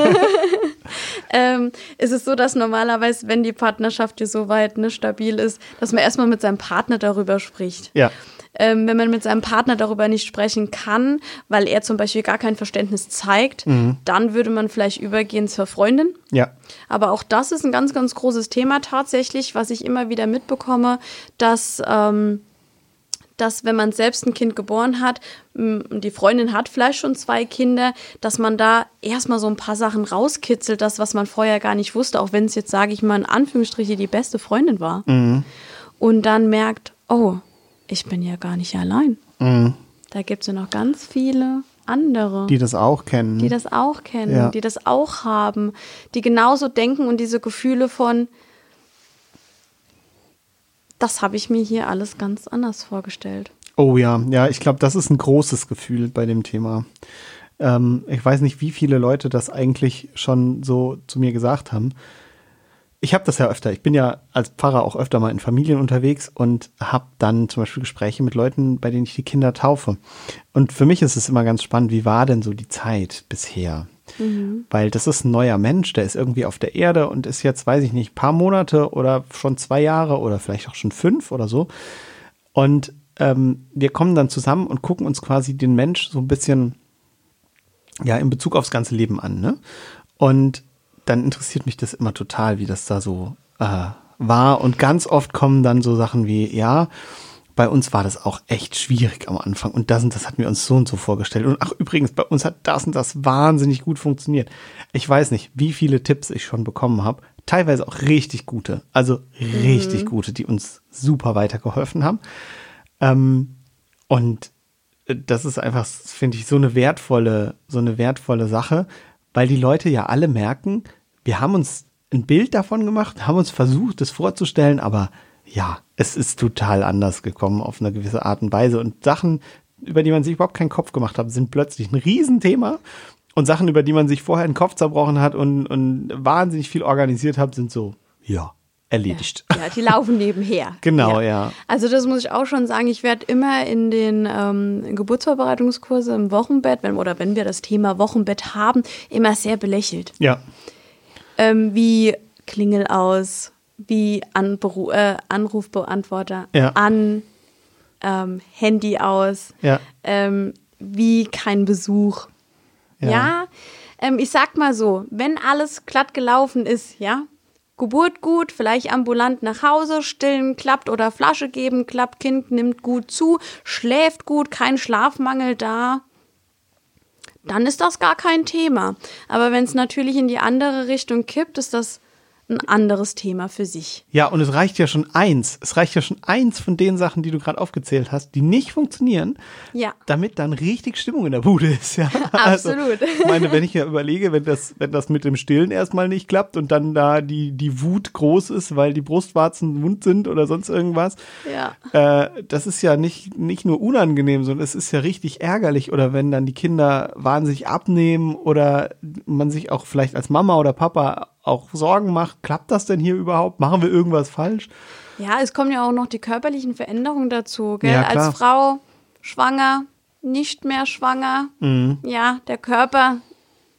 (laughs) ähm, ist es so, dass normalerweise, wenn die Partnerschaft hier so weit ne, stabil ist, dass man erstmal mit seinem Partner darüber spricht.
Ja
ähm, wenn man mit seinem Partner darüber nicht sprechen kann, weil er zum Beispiel gar kein Verständnis zeigt, mhm. dann würde man vielleicht übergehen zur Freundin.
Ja.
Aber auch das ist ein ganz, ganz großes Thema tatsächlich, was ich immer wieder mitbekomme, dass ähm, dass wenn man selbst ein Kind geboren hat, die Freundin hat vielleicht schon zwei Kinder, dass man da erstmal so ein paar Sachen rauskitzelt, das, was man vorher gar nicht wusste, auch wenn es jetzt, sage ich mal, in Anführungsstriche die beste Freundin war. Mhm. Und dann merkt, oh, ich bin ja gar nicht allein. Mhm. Da gibt es ja noch ganz viele andere.
Die das auch kennen.
Die das auch kennen, ja. die das auch haben, die genauso denken und diese Gefühle von, das habe ich mir hier alles ganz anders vorgestellt.
Oh ja, ja, ich glaube, das ist ein großes Gefühl bei dem Thema. Ähm, ich weiß nicht, wie viele Leute das eigentlich schon so zu mir gesagt haben ich habe das ja öfter. Ich bin ja als Pfarrer auch öfter mal in Familien unterwegs und habe dann zum Beispiel Gespräche mit Leuten, bei denen ich die Kinder taufe. Und für mich ist es immer ganz spannend, wie war denn so die Zeit bisher? Mhm. Weil das ist ein neuer Mensch, der ist irgendwie auf der Erde und ist jetzt, weiß ich nicht, paar Monate oder schon zwei Jahre oder vielleicht auch schon fünf oder so. Und ähm, wir kommen dann zusammen und gucken uns quasi den Mensch so ein bisschen ja in Bezug aufs ganze Leben an. Ne? Und dann interessiert mich das immer total, wie das da so äh, war. Und ganz oft kommen dann so Sachen wie, ja, bei uns war das auch echt schwierig am Anfang und das und das hatten wir uns so und so vorgestellt. Und ach, übrigens, bei uns hat das und das wahnsinnig gut funktioniert. Ich weiß nicht, wie viele Tipps ich schon bekommen habe. Teilweise auch richtig gute, also richtig mhm. gute, die uns super weitergeholfen haben. Ähm, und das ist einfach, finde ich, so eine wertvolle, so eine wertvolle Sache, weil die Leute ja alle merken, wir haben uns ein Bild davon gemacht, haben uns versucht, das vorzustellen, aber ja, es ist total anders gekommen auf eine gewisse Art und Weise. Und Sachen, über die man sich überhaupt keinen Kopf gemacht hat, sind plötzlich ein Riesenthema. Und Sachen, über die man sich vorher den Kopf zerbrochen hat und, und wahnsinnig viel organisiert hat, sind so, ja, erledigt.
Ja, ja die laufen nebenher. (laughs)
genau, ja. ja.
Also das muss ich auch schon sagen. Ich werde immer in den ähm, Geburtsvorbereitungskurse im Wochenbett, wenn, oder wenn wir das Thema Wochenbett haben, immer sehr belächelt.
Ja
ähm, wie Klingel aus, wie Anberu äh, Anrufbeantworter
ja.
an, ähm, Handy aus,
ja.
ähm, wie kein Besuch. Ja? Ähm, ich sag mal so, wenn alles glatt gelaufen ist, ja, Geburt gut, vielleicht ambulant nach Hause, stillen klappt oder Flasche geben klappt, Kind nimmt gut zu, schläft gut, kein Schlafmangel da, dann ist das gar kein Thema. Aber wenn es natürlich in die andere Richtung kippt, ist das ein anderes Thema für sich.
Ja, und es reicht ja schon eins. Es reicht ja schon eins von den Sachen, die du gerade aufgezählt hast, die nicht funktionieren,
ja.
damit dann richtig Stimmung in der Bude ist. Ja? (laughs) Also,
Absolut.
Also, ich meine, wenn ich ja überlege, wenn das, wenn das mit dem Stillen erstmal nicht klappt und dann da die, die Wut groß ist, weil die Brustwarzen wund sind oder sonst irgendwas,
ja.
äh, das ist ja nicht, nicht nur unangenehm, sondern es ist ja richtig ärgerlich. Oder wenn dann die Kinder wahnsinnig abnehmen oder man sich auch vielleicht als Mama oder Papa auch Sorgen macht, klappt das denn hier überhaupt? Machen wir irgendwas falsch?
Ja, es kommen ja auch noch die körperlichen Veränderungen dazu. Gell? Ja, Als Frau schwanger, nicht mehr schwanger.
Mhm.
Ja, der Körper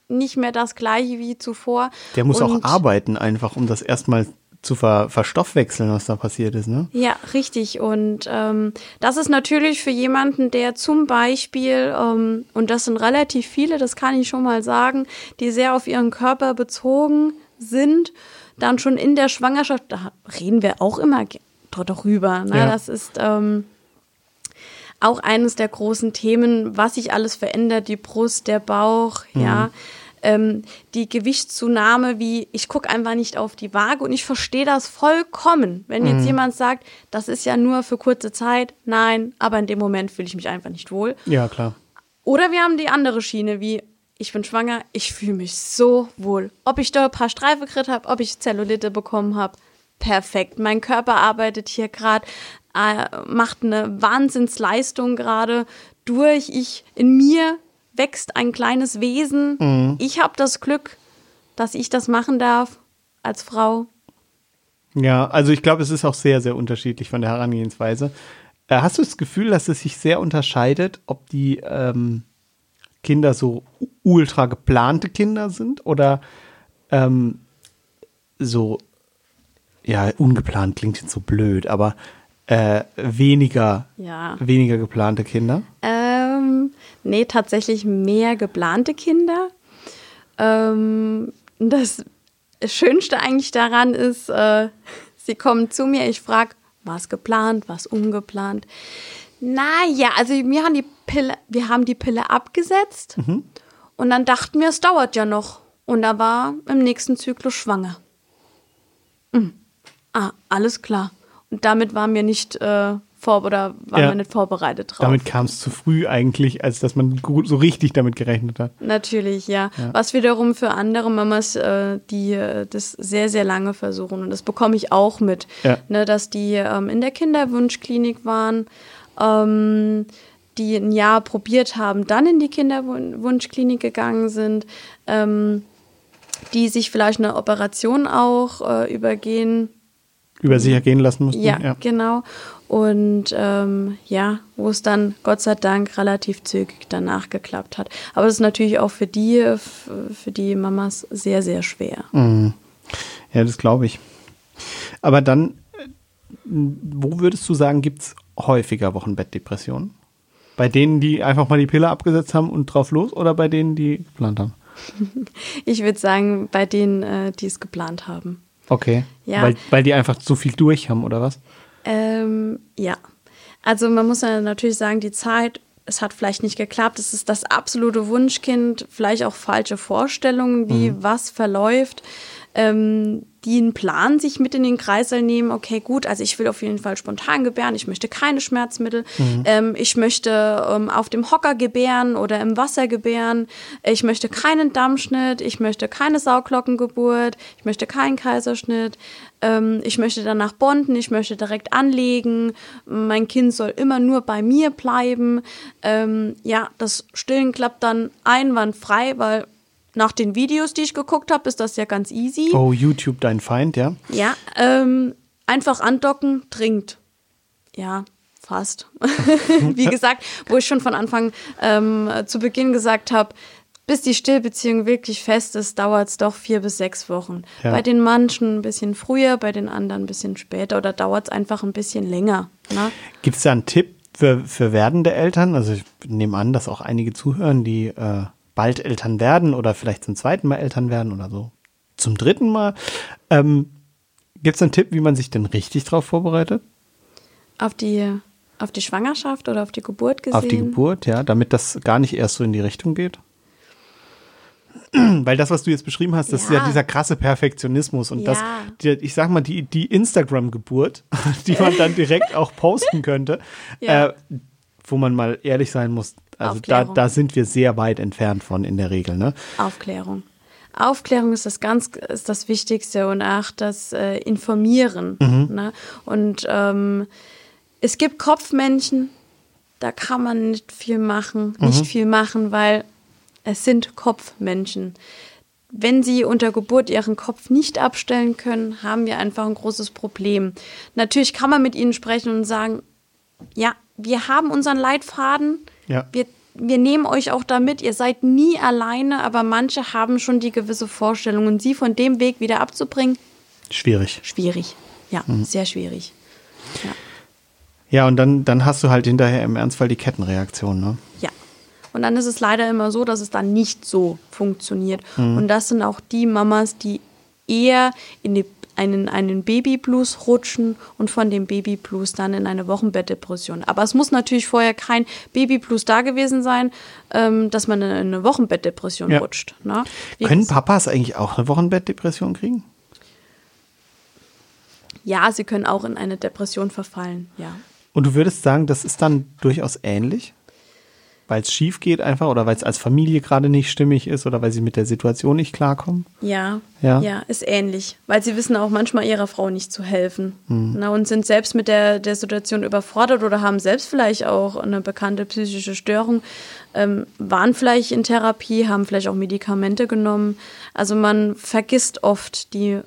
nicht mehr das gleiche wie zuvor.
Der muss
Und-
auch arbeiten, einfach, um das erstmal zu ver verstoffwechseln, was da passiert ist, ne?
Ja, richtig. Und ähm, das ist natürlich für jemanden, der zum Beispiel, ähm, und das sind relativ viele, das kann ich schon mal sagen, die sehr auf ihren Körper bezogen sind, dann schon in der Schwangerschaft, da reden wir auch immer darüber. Ne?
Ja.
Das ist ähm, auch eines der großen Themen, was sich alles verändert, die Brust, der Bauch, ja. Ähm, die Gewichtszunahme, wie ich gucke einfach nicht auf die Waage und ich verstehe das vollkommen. Wenn jetzt jemand sagt, das ist ja nur für kurze Zeit, nein, aber in dem Moment fühle ich mich einfach nicht wohl.
Ja, klar.
Oder wir haben die andere Schiene, wie ich bin schwanger, ich fühle mich so wohl. Ob ich da ein paar Streife gekriegt habe, ob ich Zellulite bekommen habe, perfekt. Mein Körper arbeitet hier gerade, äh, macht eine Wahnsinnsleistung gerade durch. Ich in mir wächst ein kleines Wesen. Ich habe das Glück, dass ich das machen darf als Frau.
Ja, also ich glaube, es ist auch sehr, sehr unterschiedlich von der Herangehensweise. Äh, hast du das Gefühl, dass es sich sehr unterscheidet, ob die ähm, Kinder so ultra geplante Kinder sind oder ähm, so, ja, ungeplant klingt jetzt so blöd, aber äh, weniger,
Ja.
weniger geplante Kinder?
Ähm, nee, tatsächlich mehr geplante Kinder. Ähm, das Schönste eigentlich daran ist, äh, sie kommen zu mir, ich frage, was geplant, was ungeplant. Naja, also wir haben die Pille, wir haben die Pille abgesetzt und dann dachten wir, es dauert ja noch. Und da war im nächsten Zyklus schwanger. Hm. Ah, alles klar. Und damit waren wir nicht äh, vor oder waren
Ja.
wir nicht vorbereitet drauf.
Damit kam es zu früh eigentlich, als dass man gut, so richtig damit gerechnet hat.
Natürlich, ja. Was wiederum für andere Mamas, äh, die äh, das sehr, sehr lange versuchen. Und das bekomme ich auch mit,
Ja.
ne, dass die ähm, in der Kinderwunschklinik waren, ähm, die ein Jahr probiert haben, dann in die Kinderwunschklinik gegangen sind, ähm, die sich vielleicht eine Operation auch äh, übergehen
Über sich ergehen lassen mussten.
ja, genau. Und ähm, ja, wo es dann Gott sei Dank relativ zügig danach geklappt hat. Aber es ist natürlich auch für die, für die Mamas sehr, sehr schwer.
Ja, das glaube ich. Aber dann, äh, wo würdest du sagen, gibt es häufiger Wochenbettdepressionen? Bei denen, die einfach mal die Pille abgesetzt haben und drauf los oder bei denen, die geplant haben? (laughs)
Ich würde sagen, bei denen, äh, die es geplant haben.
Okay.
Ja.
Weil, weil die einfach so viel durch haben oder was?
Ähm, ja. Also man muss ja natürlich sagen, die Zeit, es hat vielleicht nicht geklappt, es ist das absolute Wunschkind, vielleicht auch falsche Vorstellungen, wie was verläuft, ähm, die einen Plan sich mit in den Kreisel nehmen, okay, gut, also ich will auf jeden Fall spontan gebären, ich möchte keine Schmerzmittel, ähm, ich möchte ähm, auf dem Hocker gebären oder im Wasser gebären, ich möchte keinen Dammschnitt, ich möchte keine Sauglockengeburt, ich möchte keinen Kaiserschnitt, ähm, ich möchte danach bonden, ich möchte direkt anlegen, mein Kind soll immer nur bei mir bleiben. Ähm, ja, das Stillen klappt dann einwandfrei, weil nach den Videos, die ich geguckt habe, ist das ja ganz easy.
Oh, YouTube dein Feind, ja?
Ja, ähm, einfach andocken, trinkt. Ja, fast. (laughs) Wie gesagt, wo ich schon von Anfang ähm, zu Beginn gesagt habe, bis die Stillbeziehung wirklich fest ist, dauert es doch vier bis sechs Wochen.
Ja.
Bei den manchen ein bisschen früher, bei den anderen ein bisschen später oder dauert es einfach ein bisschen länger. Ne?
Gibt es da einen Tipp für, für werdende Eltern? Also ich nehme an, dass auch einige zuhören, die äh, bald Eltern werden oder vielleicht zum zweiten Mal Eltern werden oder so zum dritten Mal. Ähm, Gibt es einen Tipp, wie man sich denn richtig darauf vorbereitet?
Auf die, auf die Schwangerschaft oder auf die Geburt gesehen?
Auf die Geburt, ja, damit das gar nicht erst so in die Richtung geht? Weil das, was du jetzt beschrieben hast, das ist ja
Ja.
dieser krasse Perfektionismus und das,
Ja.
die, ich sag mal, die, die Instagram-Geburt, (laughs) die man dann direkt auch posten könnte, (laughs)
Ja.
äh, wo man mal ehrlich sein muss, also da,
Aufklärung.
da sind wir sehr weit entfernt von in der Regel, ne?
Aufklärung. Aufklärung ist das ganz ist das Wichtigste und auch das äh, Informieren. Ne? Und ähm, es gibt Kopfmenschen, da kann man nicht viel machen, nicht viel machen, weil es sind Kopfmenschen. Wenn sie unter Geburt ihren Kopf nicht abstellen können, haben wir einfach ein großes Problem. Natürlich kann man mit ihnen sprechen und sagen, ja, wir haben unseren Leitfaden,
Ja.
Wir, wir nehmen euch auch damit, ihr seid nie alleine, aber manche haben schon die gewisse Vorstellung und sie von dem Weg wieder abzubringen,
Schwierig.
schwierig. Ja,
Mhm.
sehr schwierig. Ja.
Ja, und dann, dann hast du halt hinterher im Ernstfall die Kettenreaktion, ne?
Ja. Und dann ist es leider immer so, dass es dann nicht so funktioniert.
Mhm.
Und das sind auch die Mamas, die eher in die, einen, einen Babyblues rutschen und von dem Babyblues dann in eine Wochenbettdepression. Aber es muss natürlich vorher kein Babyblues da gewesen sein, ähm, dass man in eine Wochenbettdepression
Ja.
rutscht. Ne?
Können Papas eigentlich auch eine Wochenbettdepression kriegen?
ja, sie können auch in eine Depression verfallen, ja.
Und du würdest sagen, das ist dann durchaus ähnlich? Weil es schief geht einfach oder weil es als Familie gerade nicht stimmig ist oder weil sie mit der Situation nicht klarkommen?
Ja,
Ja?
ja, ist ähnlich, weil sie wissen auch manchmal ihrer Frau nicht zu helfen
Hm.
na, und sind selbst mit der, der Situation überfordert oder haben selbst vielleicht auch eine bekannte psychische Störung, ähm, waren vielleicht in Therapie, haben vielleicht auch Medikamente genommen. Also man vergisst oft die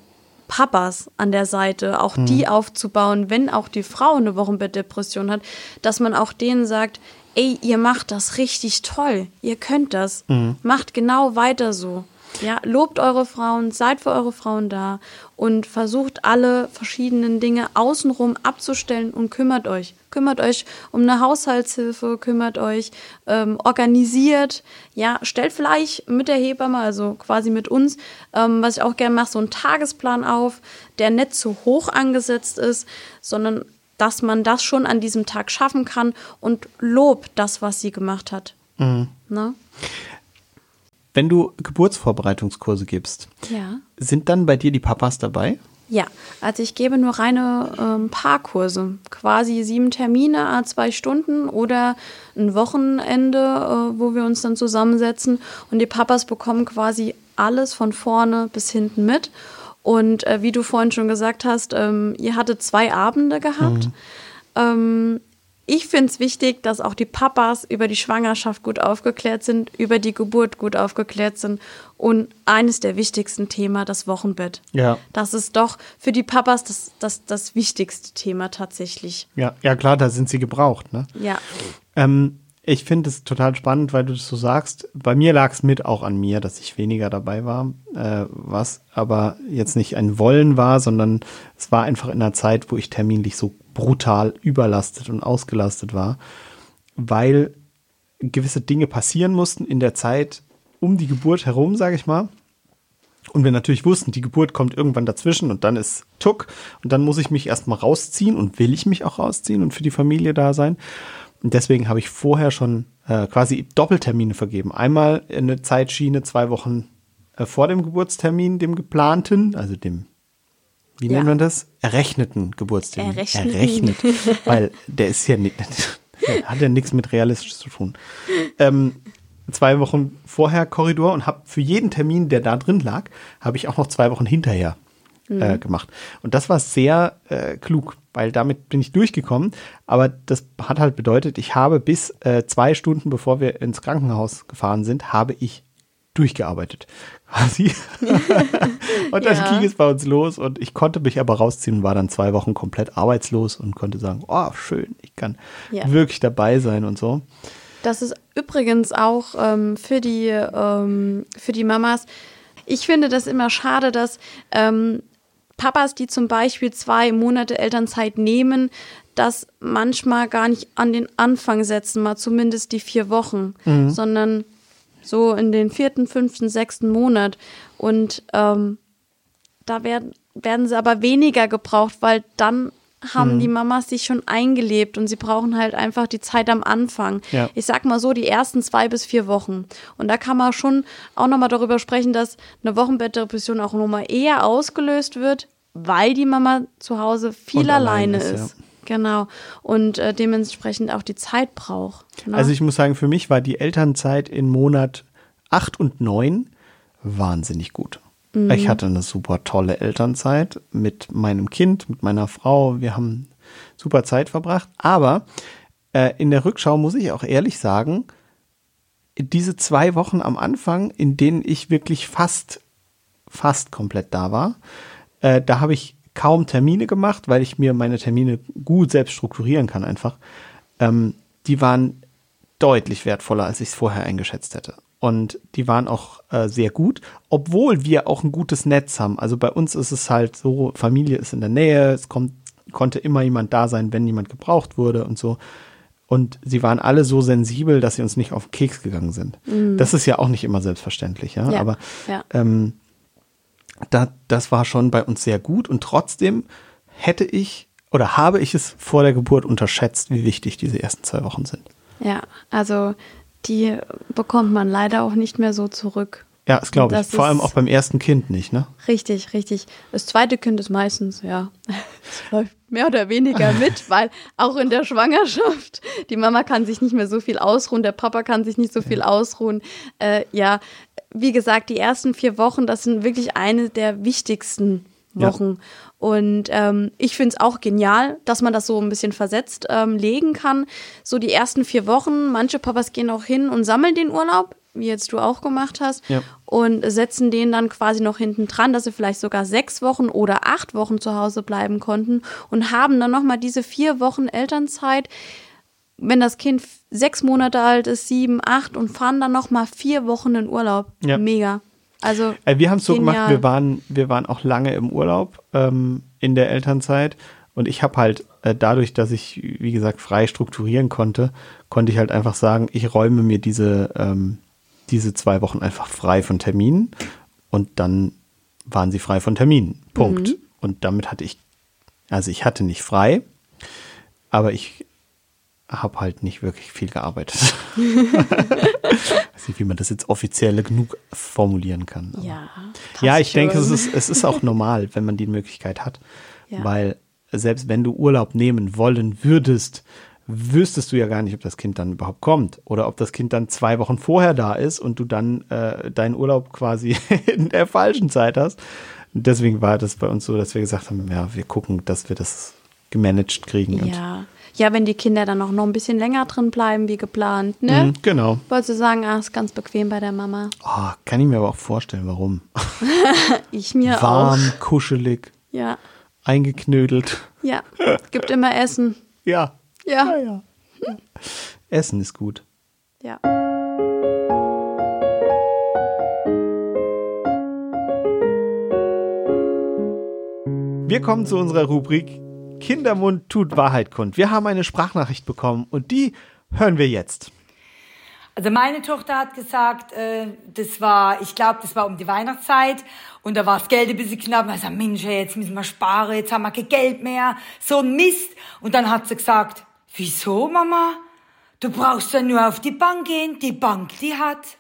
Papas an der Seite, auch
Hm.
die aufzubauen, wenn auch die Frau eine Wochenbettdepression hat, dass man auch denen sagt, ey, ihr macht das richtig toll, ihr könnt das,
Mhm.
macht genau weiter so. Ja, lobt eure Frauen, seid für eure Frauen da und versucht alle verschiedenen Dinge außenrum abzustellen und kümmert euch. Kümmert euch um eine Haushaltshilfe, kümmert euch, ähm, organisiert, ja, stellt vielleicht mit der Hebamme, also quasi mit uns, ähm, was ich auch gerne mache, so einen Tagesplan auf, der nicht zu hoch angesetzt ist, sondern dass man das schon an diesem Tag schaffen kann und lobt das, was sie gemacht hat. Ne?
Wenn du Geburtsvorbereitungskurse gibst,
Ja.
sind dann bei dir die Papas dabei?
Ja, also ich gebe nur reine ähm, Paarkurse, quasi sieben Termine, a zwei Stunden oder ein Wochenende, äh, wo wir uns dann zusammensetzen und die Papas bekommen quasi alles von vorne bis hinten mit. Und äh, wie du vorhin schon gesagt hast, ähm, ihr hattet zwei Abende gehabt. Ähm, ich finde es wichtig, dass auch die Papas über die Schwangerschaft gut aufgeklärt sind, über die Geburt gut aufgeklärt sind und eines der wichtigsten Themen, das Wochenbett.
Ja.
Das ist doch für die Papas das, das, das wichtigste Thema tatsächlich.
Ja, ja klar, da sind sie gebraucht. Ne?
Ja.
Ähm, ich finde es total spannend, weil du das so sagst. Bei mir lag es mit auch an mir, dass ich weniger dabei war, äh, was aber jetzt nicht ein Wollen war, sondern es war einfach in einer Zeit, wo ich terminlich so brutal überlastet und ausgelastet war, weil gewisse Dinge passieren mussten in der Zeit um die Geburt herum, sage ich mal. Und wir natürlich wussten, die Geburt kommt irgendwann dazwischen und dann ist Tuck und dann muss ich mich erstmal rausziehen und will ich mich auch rausziehen und für die Familie da sein. Und deswegen habe ich vorher schon äh, quasi Doppeltermine vergeben. Einmal eine Zeitschiene zwei Wochen äh, vor dem Geburtstermin, dem geplanten, also dem, wie
Ja.
nennt man das? Errechneten Geburtstermin.
Errechneten.
Errechnet. (laughs) Weil der ist ja nicht, (laughs) hat ja nichts mit realistisch zu tun. Ähm, zwei Wochen vorher Korridor und habe für jeden Termin, der da drin lag, habe ich auch noch zwei Wochen hinterher äh, gemacht. Und das war sehr äh, klug, weil damit bin ich durchgekommen. Aber das hat halt bedeutet, ich habe bis äh, zwei Stunden bevor wir ins Krankenhaus gefahren sind, habe ich durchgearbeitet. (laughs) Quasi. (laughs) und dann
Ja.
ging es bei uns los und ich konnte mich aber rausziehen und war dann zwei Wochen komplett arbeitslos und konnte sagen, oh, schön, ich kann
Ja.
wirklich dabei sein und so.
Das ist übrigens auch ähm, für, die, ähm, für die Mamas. Ich finde das immer schade, dass ähm, Papas, die zum Beispiel zwei Monate Elternzeit nehmen, das manchmal gar nicht an den Anfang setzen, mal zumindest die vier Wochen, sondern so in den vierten, fünften, sechsten Monat. Und ähm, da werden, werden sie aber weniger gebraucht, weil dann haben die Mamas sich schon eingelebt und sie brauchen halt einfach die Zeit am Anfang.
Ja.
Ich sag mal so, die ersten zwei bis vier Wochen. Und da kann man schon auch nochmal darüber sprechen, dass eine Wochenbettdepression auch nochmal eher ausgelöst wird, weil die Mama zu Hause viel
Und allein
alleine
ist,
ist. Genau. Und äh, dementsprechend auch die Zeit braucht. Ne?
Also ich muss sagen, für mich war die Elternzeit in Monat 8 und 9 wahnsinnig gut. Ich hatte eine super tolle Elternzeit mit meinem Kind, mit meiner Frau. Wir haben super Zeit verbracht. Aber äh, in der Rückschau muss ich auch ehrlich sagen, diese zwei Wochen am Anfang, in denen ich wirklich fast, fast komplett da war, äh, da habe ich kaum Termine gemacht, weil ich mir meine Termine gut selbst strukturieren kann einfach. Ähm, die waren deutlich wertvoller, als ich es vorher eingeschätzt hätte. Und die waren auch äh, sehr gut, obwohl wir auch ein gutes Netz haben. Also bei uns ist es halt so, Familie ist in der Nähe, es kommt, konnte immer jemand da sein, wenn jemand gebraucht wurde und so. Und sie waren alle so sensibel, dass sie uns nicht auf den Keks gegangen sind. Mhm. Das ist ja auch nicht immer selbstverständlich, ja. ja Aber ja. Ähm, da, das war schon bei uns sehr gut und trotzdem hätte ich oder habe ich es vor der Geburt unterschätzt, wie wichtig diese ersten zwei Wochen sind.
Ja, also die bekommt man leider auch nicht mehr so zurück.
Ja, das glaube ich. Vor allem auch beim ersten Kind nicht, ne?
Richtig, richtig. Das zweite Kind ist meistens, ja, (laughs) läuft mehr oder weniger (laughs) mit, weil auch in der Schwangerschaft, die Mama kann sich nicht mehr so viel ausruhen, der Papa kann sich nicht so viel ausruhen. Äh, ja, wie gesagt, die ersten vier Wochen, das sind wirklich eine der wichtigsten Wochen. Ja. Und ähm, ich finde es auch genial, dass man das so ein bisschen versetzt ähm, legen kann. So die ersten vier Wochen, manche Papas gehen auch hin und sammeln den Urlaub, wie jetzt du auch gemacht hast, ja. und setzen den dann quasi noch hinten dran, dass sie vielleicht sogar sechs Wochen oder acht Wochen zu Hause bleiben konnten und haben dann nochmal diese vier Wochen Elternzeit, wenn das Kind sechs Monate alt ist, sieben, acht und fahren dann nochmal vier Wochen in Urlaub. Ja. Mega. Also
äh, wir haben es so gemacht, wir waren, wir waren auch lange im Urlaub ähm, in der Elternzeit und ich habe halt äh, dadurch, dass ich, wie gesagt, frei strukturieren konnte, konnte ich halt einfach sagen, ich räume mir diese, ähm, diese zwei Wochen einfach frei von Terminen und dann waren sie frei von Terminen. Punkt. Mhm. Und damit hatte ich, also ich hatte nicht frei, aber ich habe halt nicht wirklich viel gearbeitet. (laughs) weiß nicht, wie man das jetzt offiziell genug formulieren kann.
ja,
ja, ich schon. denke, es ist, es ist auch normal, wenn man die Möglichkeit hat. Ja. Weil selbst wenn du Urlaub nehmen wollen würdest, wüsstest du ja gar nicht, ob das Kind dann überhaupt kommt oder ob das Kind dann zwei Wochen vorher da ist und du dann äh, deinen Urlaub quasi (laughs) in der falschen Zeit hast. Deswegen war das bei uns so, dass wir gesagt haben, ja, wir gucken, dass wir das gemanagt kriegen.
Ja, ja, wenn die Kinder dann auch noch ein bisschen länger drin bleiben wie geplant, ne? Mhm,
genau.
Wolltest du sagen, ah, ist ganz bequem bei der Mama.
Oh, kann ich mir aber auch vorstellen, warum. (laughs)
ich mir
Warm, auch. Warm, kuschelig.
Ja.
Eingeknödelt.
Ja, gibt immer Essen. (laughs)
Ja.
Ja.
ja, ja. Essen ist gut.
Ja.
Wir kommen zu unserer Rubrik Kindermund tut Wahrheit kund. Wir haben eine Sprachnachricht bekommen und die hören wir jetzt.
Also meine Tochter hat gesagt, äh, das war, ich glaube, das war um die Weihnachtszeit und da war das Geld ein bisschen knapp. Und ich gesagt, Mensch, jetzt müssen wir sparen, jetzt haben wir kein Geld mehr, so ein Mist. Und dann hat sie gesagt, wieso, Mama? Du brauchst ja nur auf die Bank gehen, die Bank, die hat.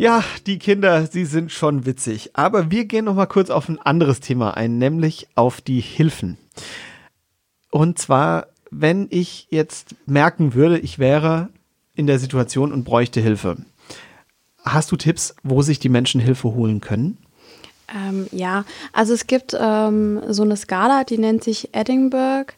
Ja, die Kinder, sie sind schon witzig. Aber wir gehen noch mal kurz auf ein anderes Thema ein, nämlich auf die Hilfen. Und zwar, wenn ich jetzt merken würde, ich wäre in der Situation und bräuchte Hilfe. Hast du Tipps, wo sich die Menschen Hilfe holen können?
Ähm, ja, also es gibt ähm, so eine Skala, die nennt sich Edinburgh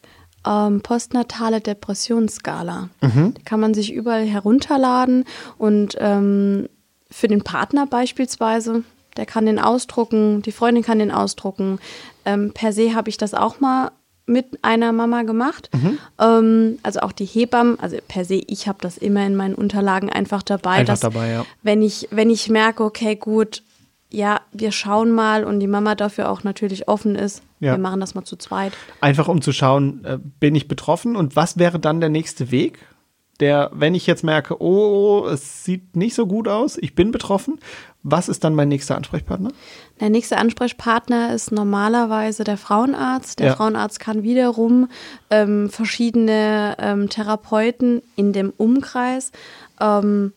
ähm, postnatale Depressionsskala. Mhm. Die kann man sich überall herunterladen und ähm, für den Partner beispielsweise. Der kann den ausdrucken, die Freundin kann den ausdrucken. Ähm, per se habe ich das auch mal mit einer Mama gemacht. Mhm. Ähm, also auch die Hebammen, also per se, ich habe das immer in meinen Unterlagen einfach dabei,
einfach
dass
dabei, ja.
wenn ich, wenn ich merke, okay, gut, ja, wir schauen mal und die Mama dafür auch natürlich offen ist. Ja. Wir machen das mal zu zweit.
Einfach um zu schauen, äh, bin ich betroffen und was wäre dann der nächste Weg? Der, wenn ich jetzt merke, oh, es sieht nicht so gut aus, ich bin betroffen, was ist dann mein nächster Ansprechpartner?
Der nächste Ansprechpartner ist normalerweise der Frauenarzt. Der ja. Frauenarzt kann wiederum ähm, verschiedene ähm, Therapeuten in dem Umkreis ähm,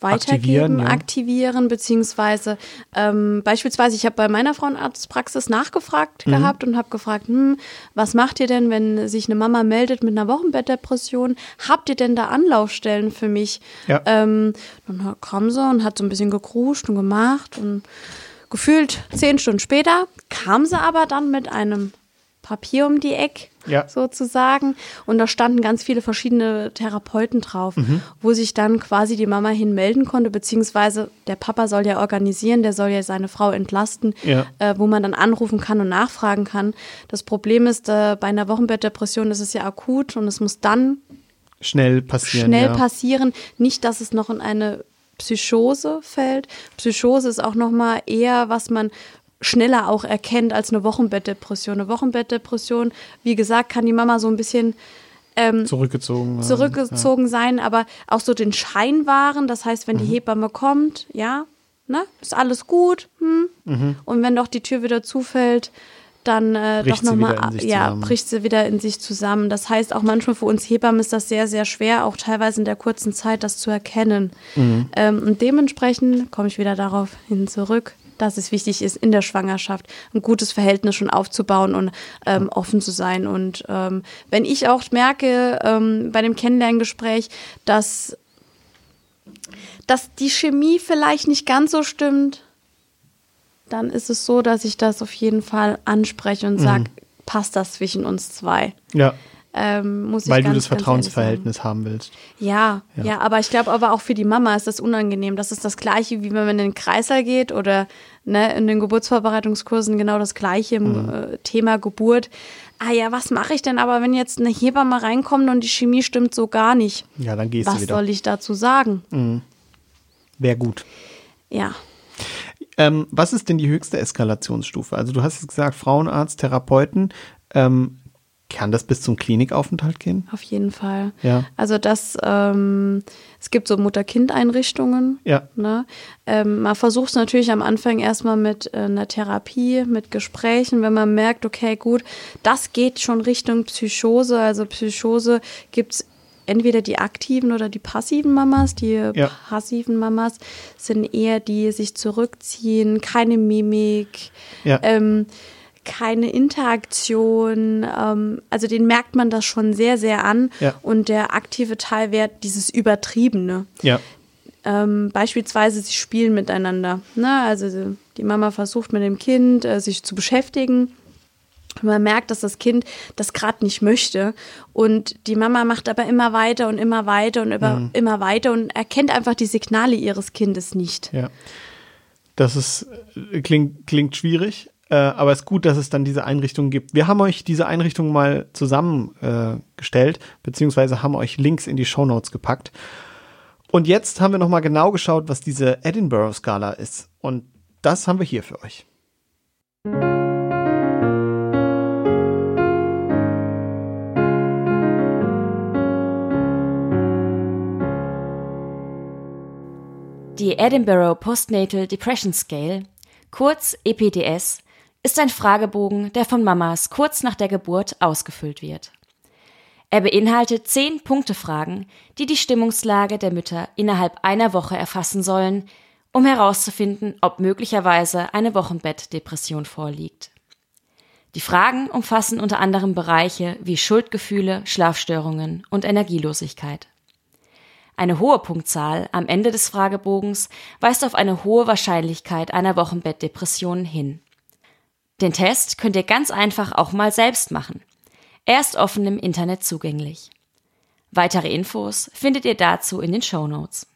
weitergeben, aktivieren, ja. aktivieren beziehungsweise ähm, beispielsweise, ich habe bei meiner Frauenarztpraxis nachgefragt mhm. gehabt und habe gefragt, hm, was macht ihr denn, wenn sich eine Mama meldet mit einer Wochenbettdepression? Habt ihr denn da Anlaufstellen für mich? Ja. Ähm, dann kam sie und hat so ein bisschen gekruscht und gemacht und gefühlt zehn Stunden später kam sie aber dann mit einem Papier um die Ecke ja. sozusagen. Und da standen ganz viele verschiedene Therapeuten drauf, mhm. wo sich dann quasi die Mama hinmelden konnte, beziehungsweise der Papa soll ja organisieren, der soll ja seine Frau entlasten, ja. äh, wo man dann anrufen kann und nachfragen kann. Das Problem ist, äh, bei einer Wochenbettdepression ist es ja akut und es muss dann
schnell passieren.
Schnell ja. passieren. Nicht, dass es noch in eine Psychose fällt. Psychose ist auch noch mal eher, was man schneller auch erkennt als eine Wochenbettdepression. Eine Wochenbettdepression, wie gesagt, kann die Mama so ein bisschen
ähm, zurückgezogen,
zurückgezogen ja. sein, aber auch so den Schein wahren. Das heißt, wenn mhm. die Hebamme kommt, ja, ne, ist alles gut. Hm? Mhm. Und wenn doch die Tür wieder zufällt, dann äh, doch nochmal, ja, bricht sie wieder in sich zusammen. Das heißt, auch manchmal für uns Hebammen ist das sehr, sehr schwer, auch teilweise in der kurzen Zeit das zu erkennen. Mhm. Ähm, und dementsprechend komme ich wieder darauf hin zurück, dass es wichtig ist, in der Schwangerschaft ein gutes Verhältnis schon aufzubauen und ähm, offen zu sein. Und ähm, wenn ich auch merke ähm, bei dem Kennenlerngespräch, dass, dass die Chemie vielleicht nicht ganz so stimmt, dann ist es so, dass ich das auf jeden Fall anspreche und sage, mhm. passt das zwischen uns zwei?
Ja. Ähm, Weil ganz, du das Vertrauensverhältnis haben willst.
Ja, ja, ja, aber ich glaube aber auch für die Mama ist das unangenehm. Das ist das Gleiche, wie wenn man in den Kreißsaal geht oder ne, in den Geburtsvorbereitungskursen genau das Gleiche im mhm. äh, Thema Geburt. Ah ja, was mache ich denn aber, wenn jetzt eine Hebamme reinkommt und die Chemie stimmt so gar nicht?
Ja, dann gehst
was
du wieder.
Was soll ich dazu sagen?
Mhm. Wäre gut.
Ja.
Ähm, was ist denn die höchste Eskalationsstufe? Also du hast jetzt gesagt, Frauenarzt, Therapeuten. Ähm, kann das bis zum Klinikaufenthalt gehen?
Auf jeden Fall.
Ja.
Also das, ähm, es gibt so Mutter-Kind-Einrichtungen.
Ja.
Ne? Ähm, man versucht es natürlich am Anfang erstmal mit äh, einer Therapie, mit Gesprächen, wenn man merkt, okay, gut, das geht schon Richtung Psychose. Also Psychose gibt es entweder die aktiven oder die passiven Mamas. Die ja. passiven Mamas sind eher die, die sich zurückziehen, keine Mimik, ja. ähm, keine Interaktion. Ähm, also den merkt man das schon sehr, sehr an. Ja. Und der aktive Teil wäre dieses Übertriebene.
Ja.
Ähm, beispielsweise, sie spielen miteinander. Ne? Also die Mama versucht mit dem Kind äh, sich zu beschäftigen man merkt, dass das Kind das gerade nicht möchte. Und die Mama macht aber immer weiter und immer weiter und immer, mhm. immer weiter und erkennt einfach die Signale ihres Kindes nicht.
Ja. Das ist, äh, klingt, klingt schwierig, äh, aber es ist gut, dass es dann diese Einrichtungen gibt. Wir haben euch diese Einrichtungen mal zusammengestellt, äh, beziehungsweise haben euch Links in die Show Notes gepackt. Und jetzt haben wir nochmal genau geschaut, was diese Edinburgh-Skala ist. Und das haben wir hier für euch.
Die Edinburgh Postnatal Depression Scale, kurz EPDS, ist ein Fragebogen, der von Mamas kurz nach der Geburt ausgefüllt wird. Er beinhaltet zehn Punktefragen, die die Stimmungslage der Mütter innerhalb einer Woche erfassen sollen, um herauszufinden, ob möglicherweise eine Wochenbettdepression vorliegt. Die Fragen umfassen unter anderem Bereiche wie Schuldgefühle, Schlafstörungen und Energielosigkeit. Eine hohe Punktzahl am Ende des Fragebogens weist auf eine hohe Wahrscheinlichkeit einer Wochenbettdepression hin. Den Test könnt ihr ganz einfach auch mal selbst machen. Er ist offen im Internet zugänglich. Weitere Infos findet ihr dazu in den Show Notes.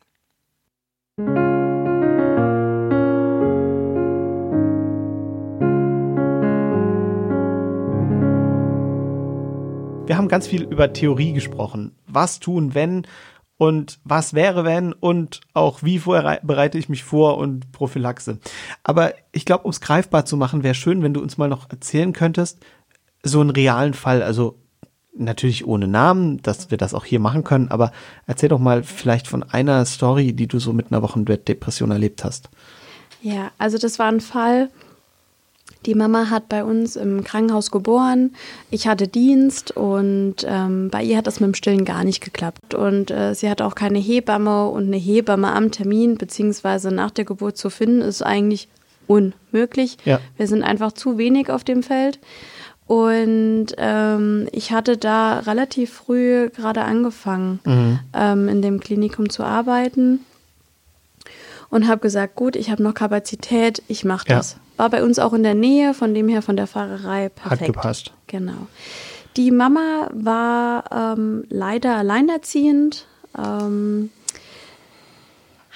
Wir haben ganz viel über Theorie gesprochen. Was tun, wenn und was wäre wenn und auch wie vorher bereite ich mich vor und Prophylaxe. Aber ich glaube, um es greifbar zu machen, wäre schön, wenn du uns mal noch erzählen könntest, so einen realen Fall, also natürlich ohne Namen, dass wir das auch hier machen können, aber erzähl doch mal vielleicht von einer Story, die du so mit einer Wochenbettdepression erlebt hast.
Ja, also das war ein Fall, die Mama hat bei uns im Krankenhaus geboren. Ich hatte Dienst und ähm, bei ihr hat das mit dem Stillen gar nicht geklappt. Und äh, sie hatte auch keine Hebamme und eine Hebamme am Termin beziehungsweise nach der Geburt zu finden, ist eigentlich unmöglich.
Ja.
Wir sind einfach zu wenig auf dem Feld. Und ähm, ich hatte da relativ früh gerade angefangen, mhm. ähm, in dem Klinikum zu arbeiten und habe gesagt, gut, ich habe noch Kapazität, ich mache das. Ja. War bei uns auch in der Nähe, von dem her von der Fahrerei perfekt.
Hat gepasst.
Genau. Die Mama war ähm, leider alleinerziehend. Ähm,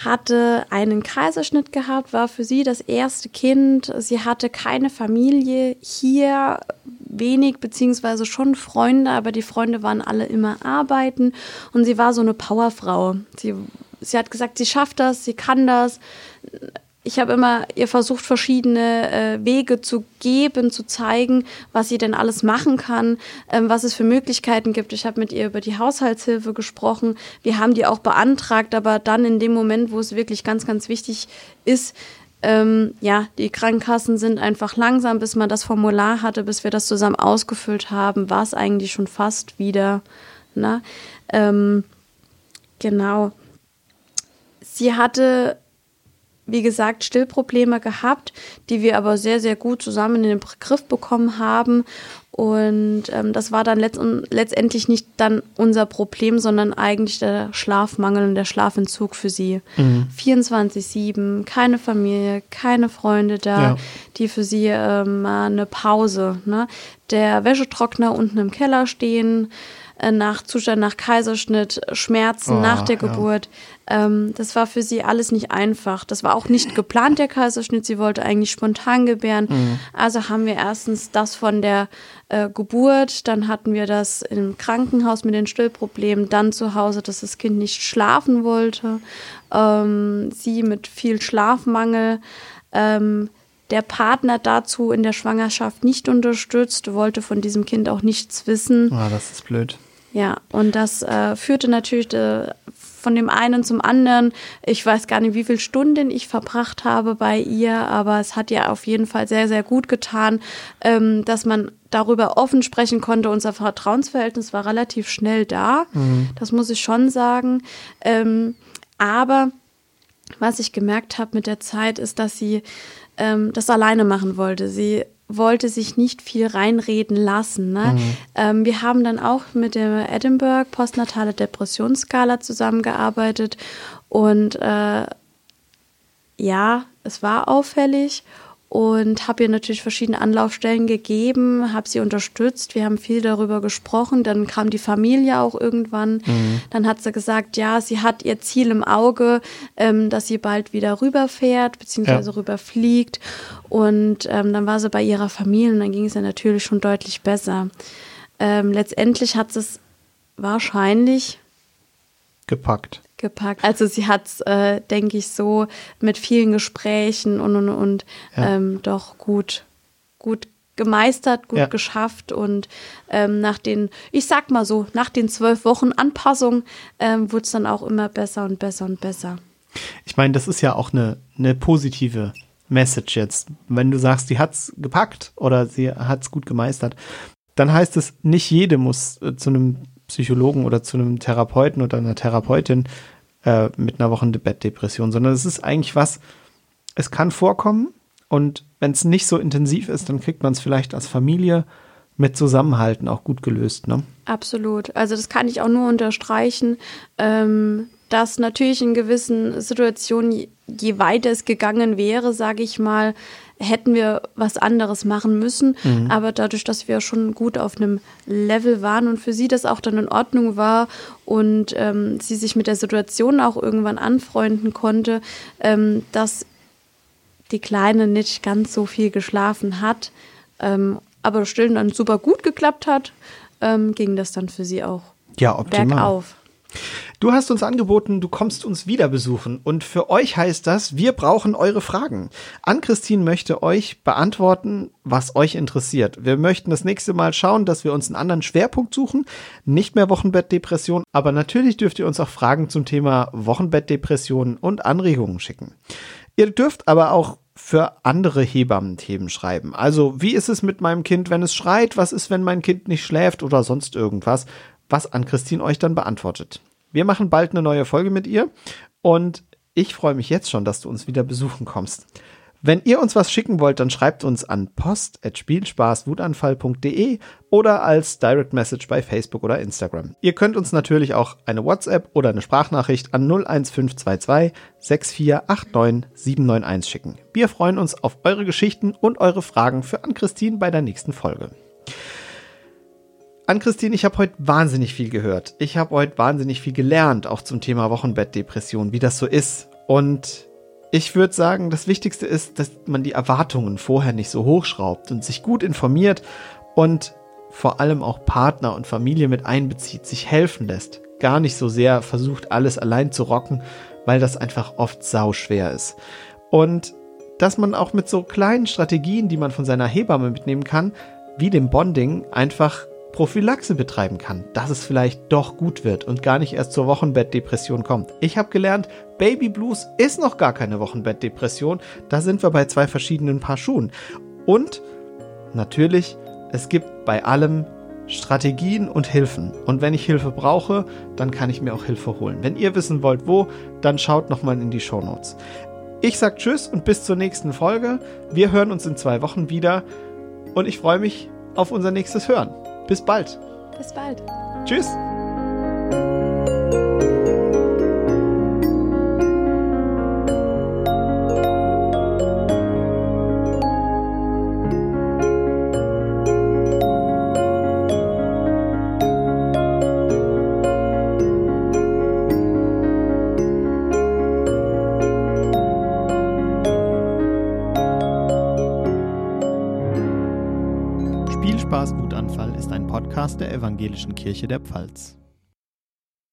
hatte einen Kaiserschnitt gehabt, war für sie das erste Kind. Sie hatte keine Familie hier, wenig beziehungsweise schon Freunde, aber die Freunde waren alle immer arbeiten und sie war so eine Powerfrau. Sie, sie hat gesagt, sie schafft das, sie kann das ich habe immer ihr versucht, verschiedene äh, Wege zu geben, zu zeigen, was sie denn alles machen kann, ähm, was es für Möglichkeiten gibt. Ich habe mit ihr über die Haushaltshilfe gesprochen. Wir haben die auch beantragt, aber dann in dem Moment, wo es wirklich ganz, ganz wichtig ist, ähm, ja, die Krankenkassen sind einfach langsam, bis man das Formular hatte, bis wir das zusammen ausgefüllt haben, war es eigentlich schon fast wieder. Ne? Ähm, genau. Sie hatte wie gesagt, Stillprobleme gehabt, die wir aber sehr, sehr gut zusammen in den Griff bekommen haben. Und ähm, das war dann letzt letztendlich nicht dann unser Problem, sondern eigentlich der Schlafmangel und der Schlafentzug für sie. Mhm. 24-7, keine Familie, keine Freunde da, ja. die für sie ähm, eine Pause, ne? der Wäschetrockner unten im Keller stehen, nach Zustand nach Kaiserschnitt, Schmerzen oh, nach der Geburt. Ja. Ähm, das war für sie alles nicht einfach. Das war auch nicht geplant, der Kaiserschnitt. Sie wollte eigentlich spontan gebären. Mhm. Also haben wir erstens das von der äh, Geburt, dann hatten wir das im Krankenhaus mit den Stillproblemen, dann zu Hause, dass das Kind nicht schlafen wollte, ähm, sie mit viel Schlafmangel. Ähm, der Partner dazu in der Schwangerschaft nicht unterstützt, wollte von diesem Kind auch nichts wissen.
Ah, das ist blöd.
Ja, und das äh, führte natürlich äh, von dem einen zum anderen. Ich weiß gar nicht, wie viele Stunden ich verbracht habe bei ihr, aber es hat ihr auf jeden Fall sehr, sehr gut getan, ähm, dass man darüber offen sprechen konnte. Unser Vertrauensverhältnis war relativ schnell da. Mhm. Das muss ich schon sagen. Ähm, aber was ich gemerkt habe mit der Zeit, ist, dass sie ähm, das alleine machen wollte. Sie wollte sich nicht viel reinreden lassen. Ne? Mhm. Ähm, wir haben dann auch mit der Edinburgh postnatale Depressionsskala zusammengearbeitet und äh, ja, es war auffällig und habe ihr natürlich verschiedene Anlaufstellen gegeben, habe sie unterstützt. Wir haben viel darüber gesprochen. Dann kam die Familie auch irgendwann. Mhm. Dann hat sie gesagt, ja, sie hat ihr Ziel im Auge, ähm, dass sie bald wieder rüberfährt beziehungsweise ja. rüberfliegt. Und ähm, dann war sie bei ihrer Familie und dann ging es ja natürlich schon deutlich besser. Ähm, letztendlich hat es wahrscheinlich
gepackt
gepackt. Also sie hat es, äh, denke ich, so mit vielen Gesprächen und und und ja. ähm, doch gut, gut gemeistert, gut ja. geschafft und ähm, nach den, ich sag mal so, nach den zwölf Wochen Anpassung ähm, wurde es dann auch immer besser und besser und besser.
Ich meine, das ist ja auch eine, eine positive Message jetzt. Wenn du sagst, sie hat es gepackt oder sie hat es gut gemeistert, dann heißt es, nicht jede muss äh, zu einem Psychologen oder zu einem Therapeuten oder einer Therapeutin äh, mit einer Wochenbettdepression, sondern es ist eigentlich was, es kann vorkommen und wenn es nicht so intensiv ist, dann kriegt man es vielleicht als Familie mit Zusammenhalten auch gut gelöst. Ne?
Absolut. Also das kann ich auch nur unterstreichen, ähm, dass natürlich in gewissen Situationen, je weiter es gegangen wäre, sage ich mal, hätten wir was anderes machen müssen. Mhm. Aber dadurch, dass wir schon gut auf einem Level waren und für sie das auch dann in Ordnung war und ähm, sie sich mit der Situation auch irgendwann anfreunden konnte, ähm, dass die Kleine nicht ganz so viel geschlafen hat, ähm, aber Stillen dann super gut geklappt hat, ähm, ging das dann für sie auch
ja, optimal.
bergauf.
Du hast uns angeboten, du kommst uns wieder besuchen. Und für euch heißt das, wir brauchen eure Fragen. Ann-Christine möchte euch beantworten, was euch interessiert. Wir möchten das nächste Mal schauen, dass wir uns einen anderen Schwerpunkt suchen. Nicht mehr Wochenbettdepression, aber natürlich dürft ihr uns auch Fragen zum Thema Wochenbettdepression und Anregungen schicken. Ihr dürft aber auch für andere Hebammen-Themen schreiben. Also, wie ist es mit meinem Kind, wenn es schreit? Was ist, wenn mein Kind nicht schläft oder sonst irgendwas? Was an Christine euch dann beantwortet. Wir machen bald eine neue Folge mit ihr und ich freue mich jetzt schon, dass du uns wieder besuchen kommst. Wenn ihr uns was schicken wollt, dann schreibt uns an post.spielspaßwutanfall.de oder als Direct Message bei Facebook oder Instagram. Ihr könnt uns natürlich auch eine WhatsApp oder eine Sprachnachricht an 01522 6489 791 schicken. Wir freuen uns auf eure Geschichten und eure Fragen für Ann-Christine bei der nächsten Folge. An Christine, ich habe heute wahnsinnig viel gehört. Ich habe heute wahnsinnig viel gelernt, auch zum Thema Wochenbettdepression, wie das so ist. Und ich würde sagen, das Wichtigste ist, dass man die Erwartungen vorher nicht so hochschraubt und sich gut informiert und vor allem auch Partner und Familie mit einbezieht, sich helfen lässt. Gar nicht so sehr versucht, alles allein zu rocken, weil das einfach oft sauschwer ist. Und dass man auch mit so kleinen Strategien, die man von seiner Hebamme mitnehmen kann, wie dem Bonding, einfach Prophylaxe betreiben kann, dass es vielleicht doch gut wird und gar nicht erst zur Wochenbettdepression kommt. Ich habe gelernt, Baby Blues ist noch gar keine Wochenbettdepression, da sind wir bei zwei verschiedenen Paar Schuhen. Und natürlich, es gibt bei allem Strategien und Hilfen. Und wenn ich Hilfe brauche, dann kann ich mir auch Hilfe holen. Wenn ihr wissen wollt, wo, dann schaut nochmal in die Show Notes. Ich sag Tschüss und bis zur nächsten Folge. Wir hören uns in zwei Wochen wieder und ich freue mich auf unser nächstes Hören. Bis bald.
Bis bald.
Tschüss. Evangelischen Kirche der Pfalz.